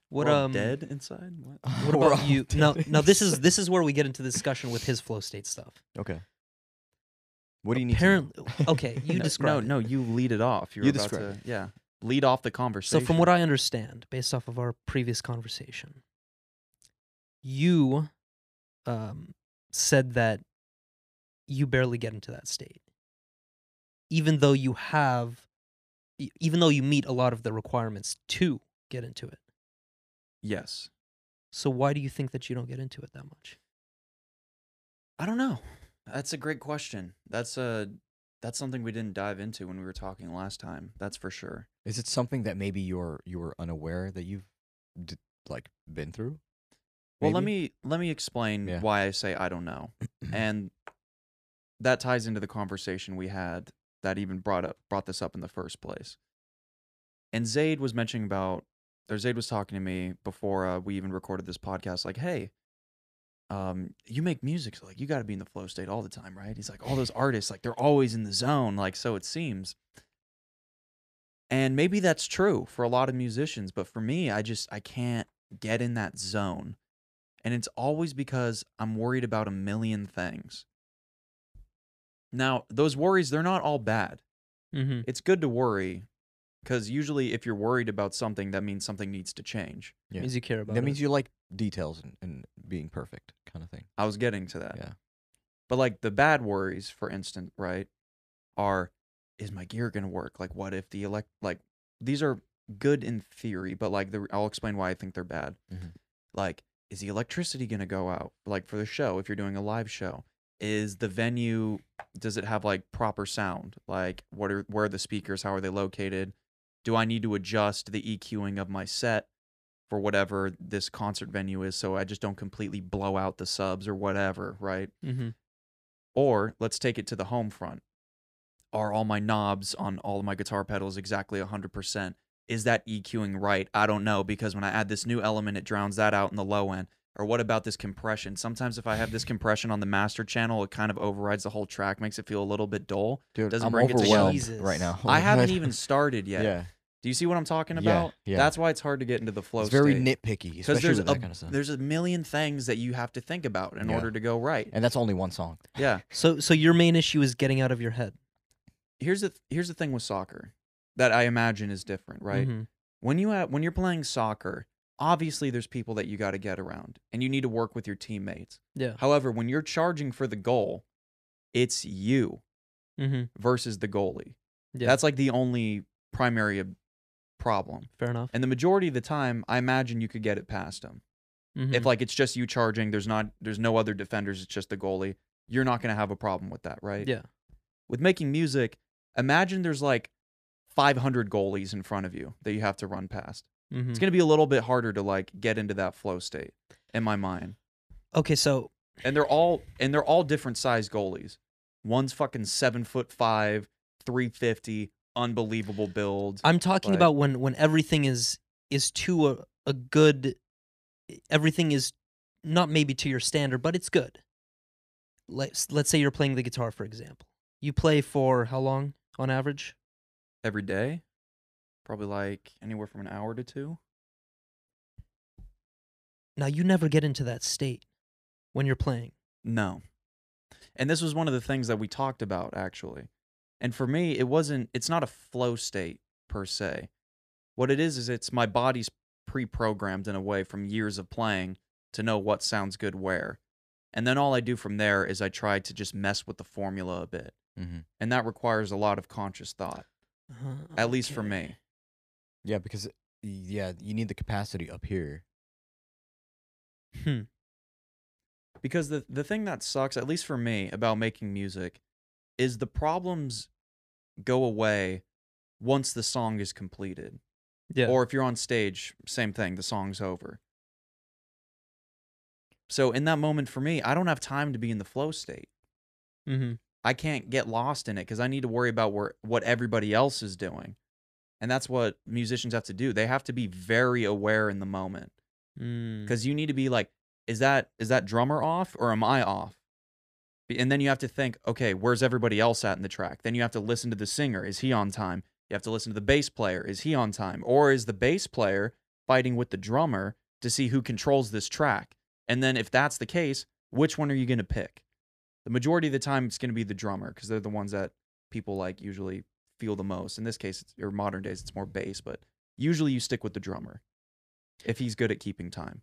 What We're all um dead inside? What? What We're about all you? No, dead no. This is this is where we get into the discussion with his flow state stuff. Okay. What do you need? to know? Apparently, okay, you no, describe. No, it. no, you lead it off. You're You about describe to, yeah, lead off the conversation. So, conversation. from what I understand, based off of our previous conversation, you um, said that you barely get into that state, even though you have, even though you meet a lot of the requirements to get into it. yes, So, why do you think that you don't get into it that much? I don't know. That's a great question. That's a that's something we didn't dive into when we were talking last time. That's for sure. Is it something that maybe you're you were unaware that you've d- like been through? Well, let me let me explain Yeah. why I say I don't know. and that ties into the conversation we had that even brought up brought this up in the first place. And Zayd was mentioning about or Zayd was talking to me before uh, we even recorded this podcast like, "Hey, um you make music, so like you got to be in the flow state all the time, right?" He's like, "All those artists like they're always in the zone, like so it seems." And maybe that's true for a lot of musicians, but for me, I just I can't get in that zone. And it's always because I'm worried about a million things. Now, those worries, they're not all bad. Mm-hmm. It's good to worry because usually if you're worried about something, that means something needs to change. Yeah. Means you care about that it. means you like details and, and being perfect, kind of thing. I was getting to that. Yeah. But like the bad worries, for instance, right, are is my gear going to work? Like, what if the elect, like, these are good in theory, but like, the, I'll explain why I think they're bad. Mhm. Like, is the electricity going to go out? Like, for the show, if you're doing a live show, is the venue, does it have like proper sound? Like, what are, where are the speakers? How are they located? Do I need to adjust the EQing of my set for whatever this concert venue is so I just don't completely blow out the subs or whatever, right? mm-hmm. Or let's take it to the home front. Are all my knobs on all of my guitar pedals exactly 100%? Is that EQing right? I don't know because when I add this new element, it drowns that out in the low end. Or what about this compression? Sometimes if I have this compression on the master channel, it kind of overrides the whole track, makes it feel a little bit dull. Dude, Doesn't I'm bring it overwhelmed together. right now. I haven't even started yet. Yeah, Do you see what I'm talking about? yeah. yeah. That's why it's hard to get into the flow it's very state. nitpicky, because especially there's with a that kind of stuff. there's a million things that you have to think about in Yeah. order to go right. And that's only one song. Yeah. So, so your main issue is getting out of your head, Here's the here's the thing with soccer that I imagine is different, right? Mhm. When you have, when you're playing soccer, obviously there's people that you got to get around and you need to work with your teammates. Yeah. However, when you're charging for the goal, it's you Mm-hmm. versus the goalie. Yeah. That's like the only primary ob- problem. fair enough. And the majority of the time, I imagine you could get it past them. Mhm. If like it's just you charging, there's not there's no other defenders, it's just the goalie. You're not going to have a problem with that, right? yeah. With making music, imagine there's like 500 goalies in front of you that you have to run past. Mm-hmm. It's going to be a little bit harder to like get into that flow state in my mind. Okay, so And they're all and they're all different size goalies. One's fucking 7 foot 5, 350, unbelievable build. I'm talking Like- about when when everything is is to a, a good everything is not maybe to your standard, but it's good. Let's let's say you're playing the guitar for example. You play for how long on average? every day. Probably like anywhere from an hour to two. now you never get into that state when you're playing. No. And this was one of the things that we talked about actually. And for me, it wasn't it's not a flow state per se. What it is is it's my body's pre-programmed in a way from years of playing to know what sounds good where. And then all I do from there is I try to just mess with the formula a bit. Mm-hmm. And that requires a lot of conscious thought, Uh, at least for me. Yeah, because yeah, you need the capacity up here. Hmm. because the the thing that sucks at least for me about making music is the problems go away once the song is completed Yeah. or if you're on stage same thing the song's over so in that moment for me i don't have time to be in the flow state mm-hmm. i can't get lost in it because i need to worry about where what everybody else is doing and that's what musicians have to do. They have to be very aware in the moment. Mm. because you need to be like is that is that drummer off or am i off? And then you have to think okay where's everybody else at in the track? Then you have to listen to the singer. Is he on time? You have to listen to the bass player. Is he on time? Or is the bass player fighting with the drummer to see who controls this track? And then if that's the case which one are you going to pick? The majority of the time it's going to be the drummer because they're the ones that people like usually feel the most in this case it's, or modern days it's more bass but usually you stick with the drummer if he's good at keeping time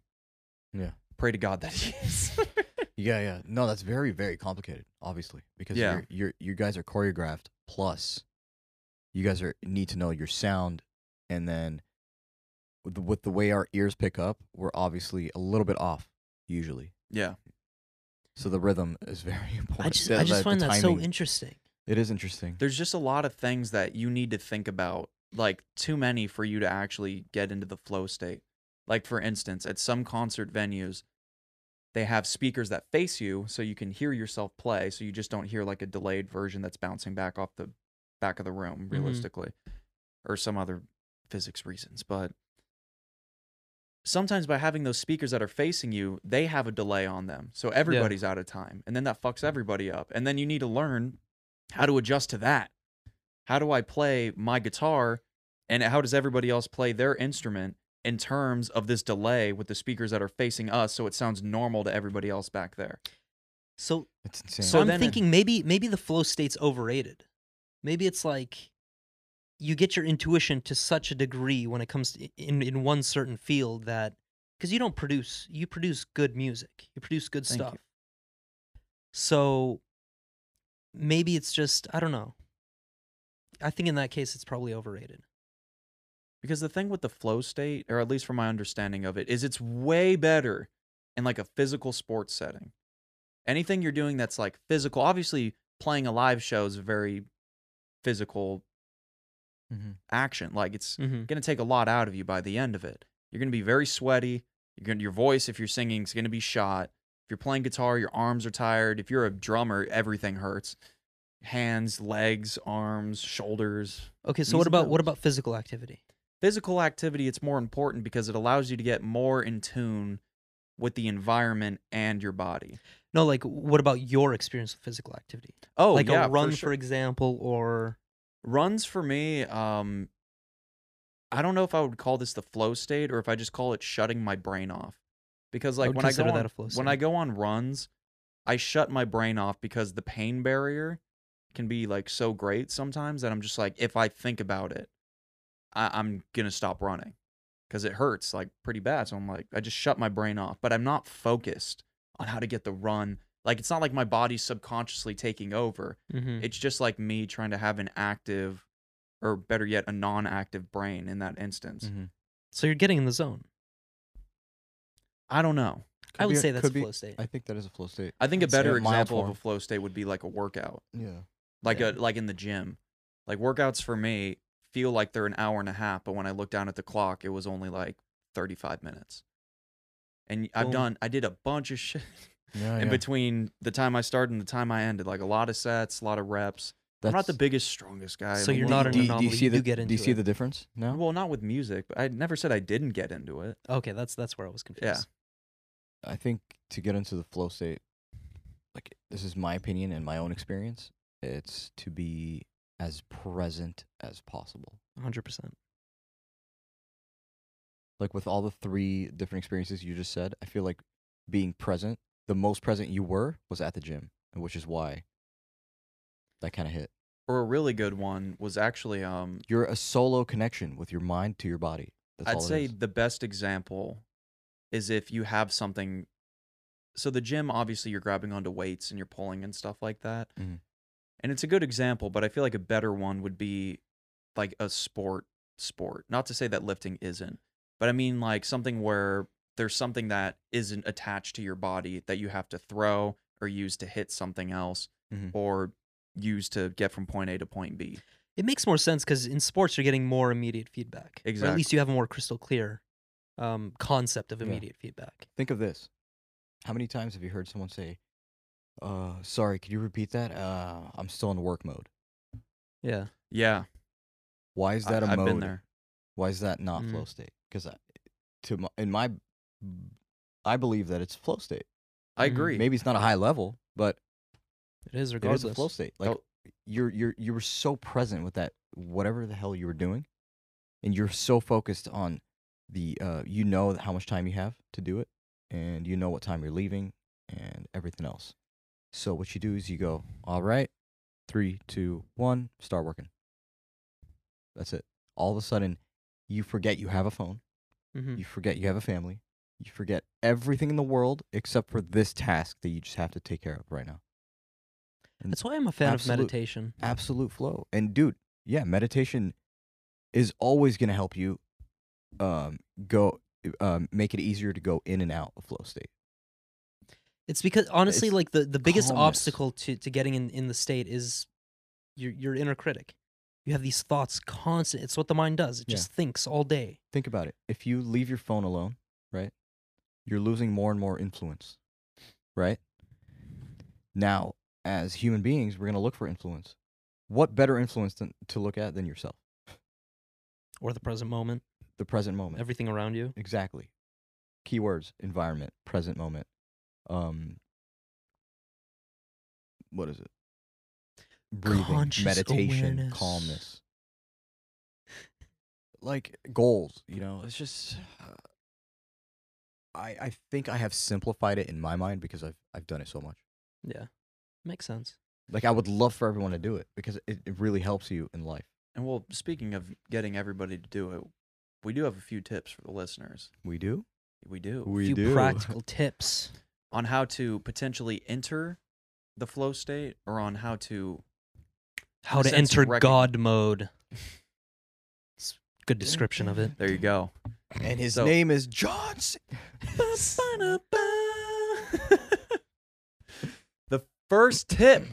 Yeah. pray to God that he is. Yeah, yeah. No, that's very, very complicated, obviously, because Yeah. you're, you're you guys are choreographed. Plus, you guys are need to know your sound, and then with the, with the way our ears pick up, we're obviously a little bit off usually. yeah. So the rhythm is very important. I just The- I just the- the find that so interesting. It is interesting. There's just a lot of things that you need to think about, like too many for you to actually get into the flow state. Like for instance, at some concert venues, they have speakers that face you so you can hear yourself play, so you just don't hear like a delayed version that's bouncing back off the back of the room mm-hmm. realistically or some other physics reasons, but sometimes by having those speakers that are facing you, they have a delay on them. So everybody's out of time. And then that fucks everybody up. And then you need to learn how to adjust to that. How do I play my guitar and how does everybody else play their instrument in terms of this delay with the speakers that are facing us so it sounds normal to everybody else back there? So so So I'm then it- thinking maybe maybe the flow state's overrated. Maybe it's like you get your intuition to such a degree when it comes to in in one certain field that because you don't produce you produce good music you produce good Thank you. stuff so maybe it's just i don't know i think in that case it's probably overrated Because the thing with the flow state, or at least from my understanding of it, is it's way better in like a physical sports setting. Anything you're doing that's like physical, obviously playing a live show is a very physical Mhm. action. Like it's mm-hmm. going to take a lot out of you by the end of it. You're going to be very sweaty. To, your voice, if you're singing, is going to be shot. If you're playing guitar, your arms are tired. If you're a drummer, everything hurts. Hands, legs, arms, shoulders. okay so what about what about physical activity Physical activity, it's more important because it allows you to get more in tune with the environment and your body. no like what about your experience with physical activity Oh, like yeah, a run for, sure. example or runs for me um i don't know if i would call this the flow state or if i just call it shutting my brain off because like would when i go that on, a flow when i go on runs i shut my brain off because the pain barrier can be like so great sometimes that i'm just like if i think about it I, i'm gonna stop running because it hurts like pretty bad. So i'm like i just shut my brain off but i'm not focused on how to get the run. Like it's not like my body's subconsciously taking over. Mhm. it's just like me trying to have an active or better yet a non-active brain in that instance. Mhm. so you're getting in the zone i don't know i would be a- say that's could a be- flow state I think that is a flow state. i think a I'd say better a mild example of a flow state would be like a workout Yeah. like Yeah. a like in the gym like workouts for me feel like they're an hour and a half but when i look down at the clock it was only like 35 minutes and i've Boom. done i did a bunch of shit Yeah. in yeah. between the time i started and the time i ended like a lot of sets a lot of reps i'm not the biggest strongest guy So you're not an do, you- do anomaly, you see the do get Do you see it. the difference No. well not with music but i never said i didn't get into it okay that's that's where i was confused I think to get into the flow state, like this is my opinion and my own experience, it's to be as present as possible. 100% Like with all the three different experiences you just said, I feel like being present, the most present you were was at the gym, which is why that kind of hit. Or a really good one was actually um You're a solo connection with your mind to your body. That's I'd say is. the best example is if you have something. So the gym, obviously, you're grabbing onto weights and you're pulling and stuff like that, Mhm. and it's a good example. But I feel like a better one would be like a sport. Sport. Not to say that lifting isn't, but I mean like something where there's something that isn't attached to your body that you have to throw or use to hit something else Mhm. or use to get from point A to point B. It makes more sense because in sports you're getting more immediate feedback. Or at least you have a more crystal clear um, concept of Yeah. immediate feedback. Think of this. How many times have you heard someone say, uh, sorry, could you repeat that? Uh, I'm still in work mode. Yeah. Yeah, Why is I- that a I've mode? been there. Why is that not Mm. flow state? Because to my, in my, I believe that it's flow state. I Mhm. agree. Maybe it's not a high level, but It is it regardless. is a flow state. Like Oh. you're you're you were so present with that whatever the hell you were doing, and you're so focused on the uh, you know how much time you have to do it, and you know what time you're leaving, and everything else. So what you do is you go, all right, three, two, one, start working. That's it. All of a sudden, you forget you have a phone. Mhm. You forget you have a family. You forget everything in the world except for this task that you just have to take care of right now. And That's why I'm a fan Absolute- of meditation. absolute flow. And dude, yeah, meditation is always going to help you um go um make it easier to go in and out of flow state. It's because honestly, It's like the, the biggest calmness. obstacle to, to getting in, in the state is your your inner critic. You have these thoughts constant. It's what the mind does. It Yeah. just thinks all day. Think about it. If you leave your phone alone, right? You're losing more and more influence. Right? Now, as human beings, we're going to look for influence. What better influence than, to look at than yourself? Or the present moment, The present moment. everything around you. Exactly. Keywords: environment, present moment. Um, what is it? Breathing, Conscious meditation, awareness. calmness. Like goals, you know. It's just. Uh, I I think I have simplified it in my mind because I've I've done it so much. Yeah. Makes sense. Like I would love for everyone to do it because it, it really helps you in life. And well, speaking of getting everybody to do it, we do have a few tips for the listeners. We do. We do. We few do. practical tips. on how to potentially enter the flow state or on how to How to enter recogn- God mode. It's a good description of it. there you go And his So- name is Johnson. the first tip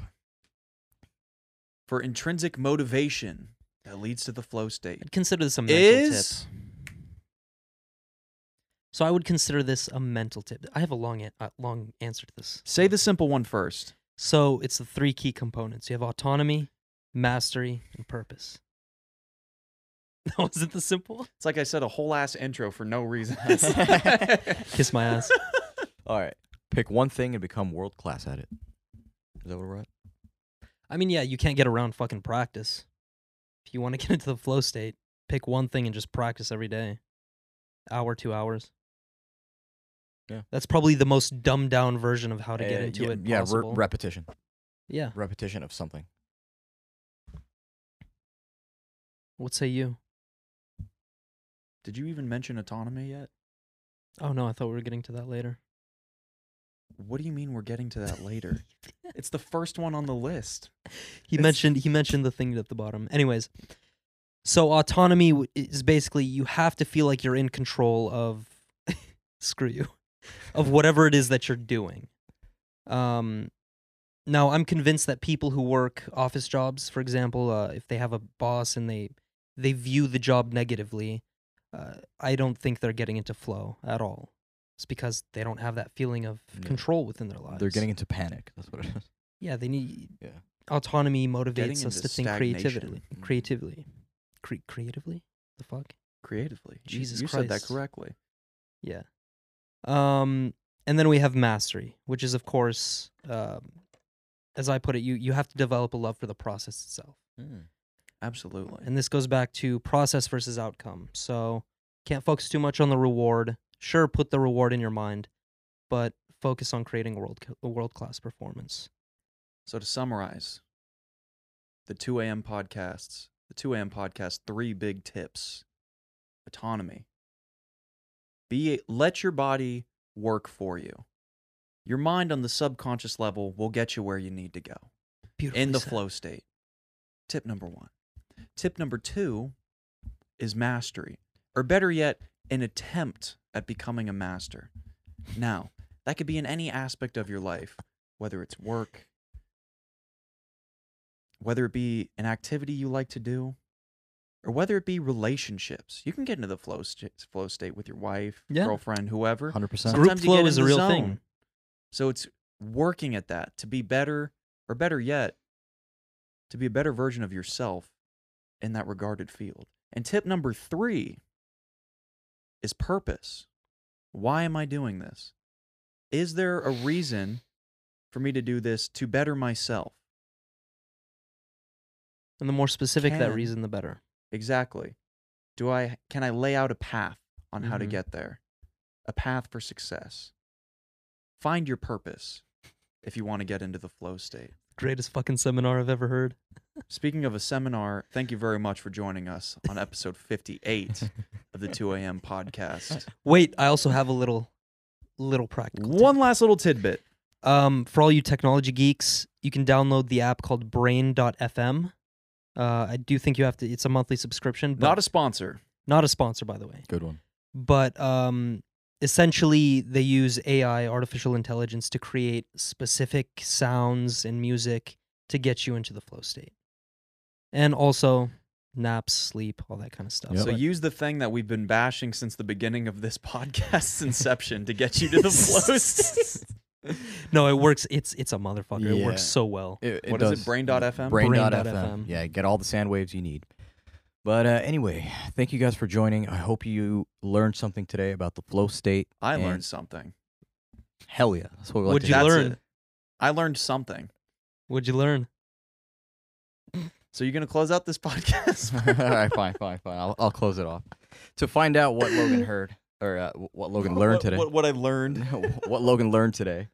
for intrinsic motivation that leads to the flow state I'd consider this a mental tip. So I would consider this a mental tip. I have a long, an- uh, long answer to this. say the simple one first So it's the three key components. You have autonomy, mastery, and purpose. Was it the simple? it's like i said a whole ass intro for no reason Kiss my ass. All right. Pick one thing and become world class at it. Is that what we're at? I mean, yeah, you can't get around fucking practice. If you want to get into the flow state, pick one thing and just practice every day. Hour, two hours. Yeah. That's probably the most dumbed down version of how to get Uh, into yeah, it Yeah, re- repetition. yeah. Repetition of something. What say you? did you even mention autonomy yet Oh no, I thought we were getting to that later. What do you mean we're getting to that later it's the first one on the list He It's- mentioned he mentioned the thing at the bottom. Anyways, so autonomy is basically you have to feel like you're in control of screw you of whatever it is that you're doing. Um, now I'm convinced that people who work office jobs, for example, uh, if they have a boss and they they view the job negatively, uh, I don't think they're getting into flow at all. It's because they don't have that feeling of Yeah. control within their lives. They're getting into panic. That's what it is. Yeah, they need. Yeah. Autonomy Getting motivates us to think creatively. Mm. Creatively, Cre- creatively. The fuck. creatively You- Jesus you said that correctly Yeah. Um, and then we have mastery, which is of course, um, as I put it, you you have to develop a love for the process itself, absolutely and this goes back to process versus outcome. So, Can't focus too much on the reward. Sure, put the reward in your mind, but focus on creating a world a world class performance. So to summarize, the 2 a.m. podcasts, the 2 a.m. podcast, three big tips. Autonomy. Be let your body work for you. Your mind on the subconscious level will get you where you need to go Beautiful. in the flow state. Tip number 1. Tip number 2 is mastery, or better yet, an attempt at becoming a master. Now, that could be in any aspect of your life, whether it's work, whether it be an activity you like to do, or whether it be relationships. You can get into the flow st- flow state with your wife, Yeah. girlfriend, whoever. 100%. Group Sometimes you flow is a real zone. thing. So it's working at that to be better, or better yet, to be a better version of yourself in that regarded field. And tip number three is purpose. Why am I doing this? Is there a reason for me to do this to better myself? And the more specific that reason, the better. Exactly. Do I can I lay out a path on how to Mhm. get there? A path for success. Find your purpose if you want to get into the flow state. Greatest fucking seminar I've ever heard. Speaking of a seminar, thank you very much for joining us on episode 58 of the 2 a.m. podcast. Wait, I also have a little, little practical. tip. One last little tidbit. Um, for all you technology geeks, you can download the app called Brain.fm. Uh, I do think you have to. It's a monthly subscription, but Not a sponsor. not a sponsor, by the way. Good one. But um, essentially, they use AI, artificial intelligence, to create specific sounds and music to get you into the flow state, and also naps, sleep, all that kind of stuff. Yep. So But- use the thing that we've been bashing since the beginning of this podcast's inception to get you to the flow state. no, it works. It's it's a motherfucker. It works so well. It, What is it, Brain.fm? Brain.fm. Brain.fm. Yeah, get all the sound waves you need. But uh, anyway, thank you guys for joining. I hope you learned something today about the flow state. I and learned something. Hell yeah. That's what we like What'd to you hear. That's learn? it. I learned something. What'd you learn? So you're gonna close out this podcast? all right, fine, fine, fine. I'll, I'll close it off. To find out what Logan heard, or uh, what Logan learned what, today, What, what I learned. what Logan learned today,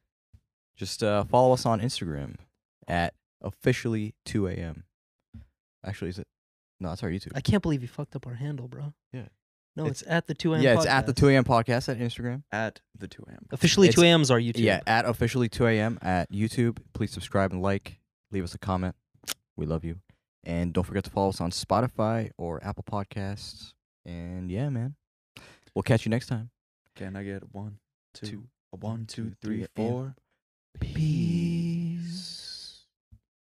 just uh, follow us on Instagram at officially 2 a.m. Actually, is it? No, it's our YouTube. I can't believe you fucked up our handle, bro. Yeah. No, It's- it's, at the 2 a.m. yeah, it's at the podcast. 2 a.m. podcast at Instagram. At the 2 a.m. Officially, It's- 2 a.m. is our YouTube. Yeah, at officially 2 a.m. at YouTube. Please subscribe and like. Leave us a comment. We love you. And don't forget to follow us on Spotify or Apple Podcasts. And yeah, man. We'll catch you next time. Can I get a one, two, Two, a one, two, two, three, three, and- four? Peace.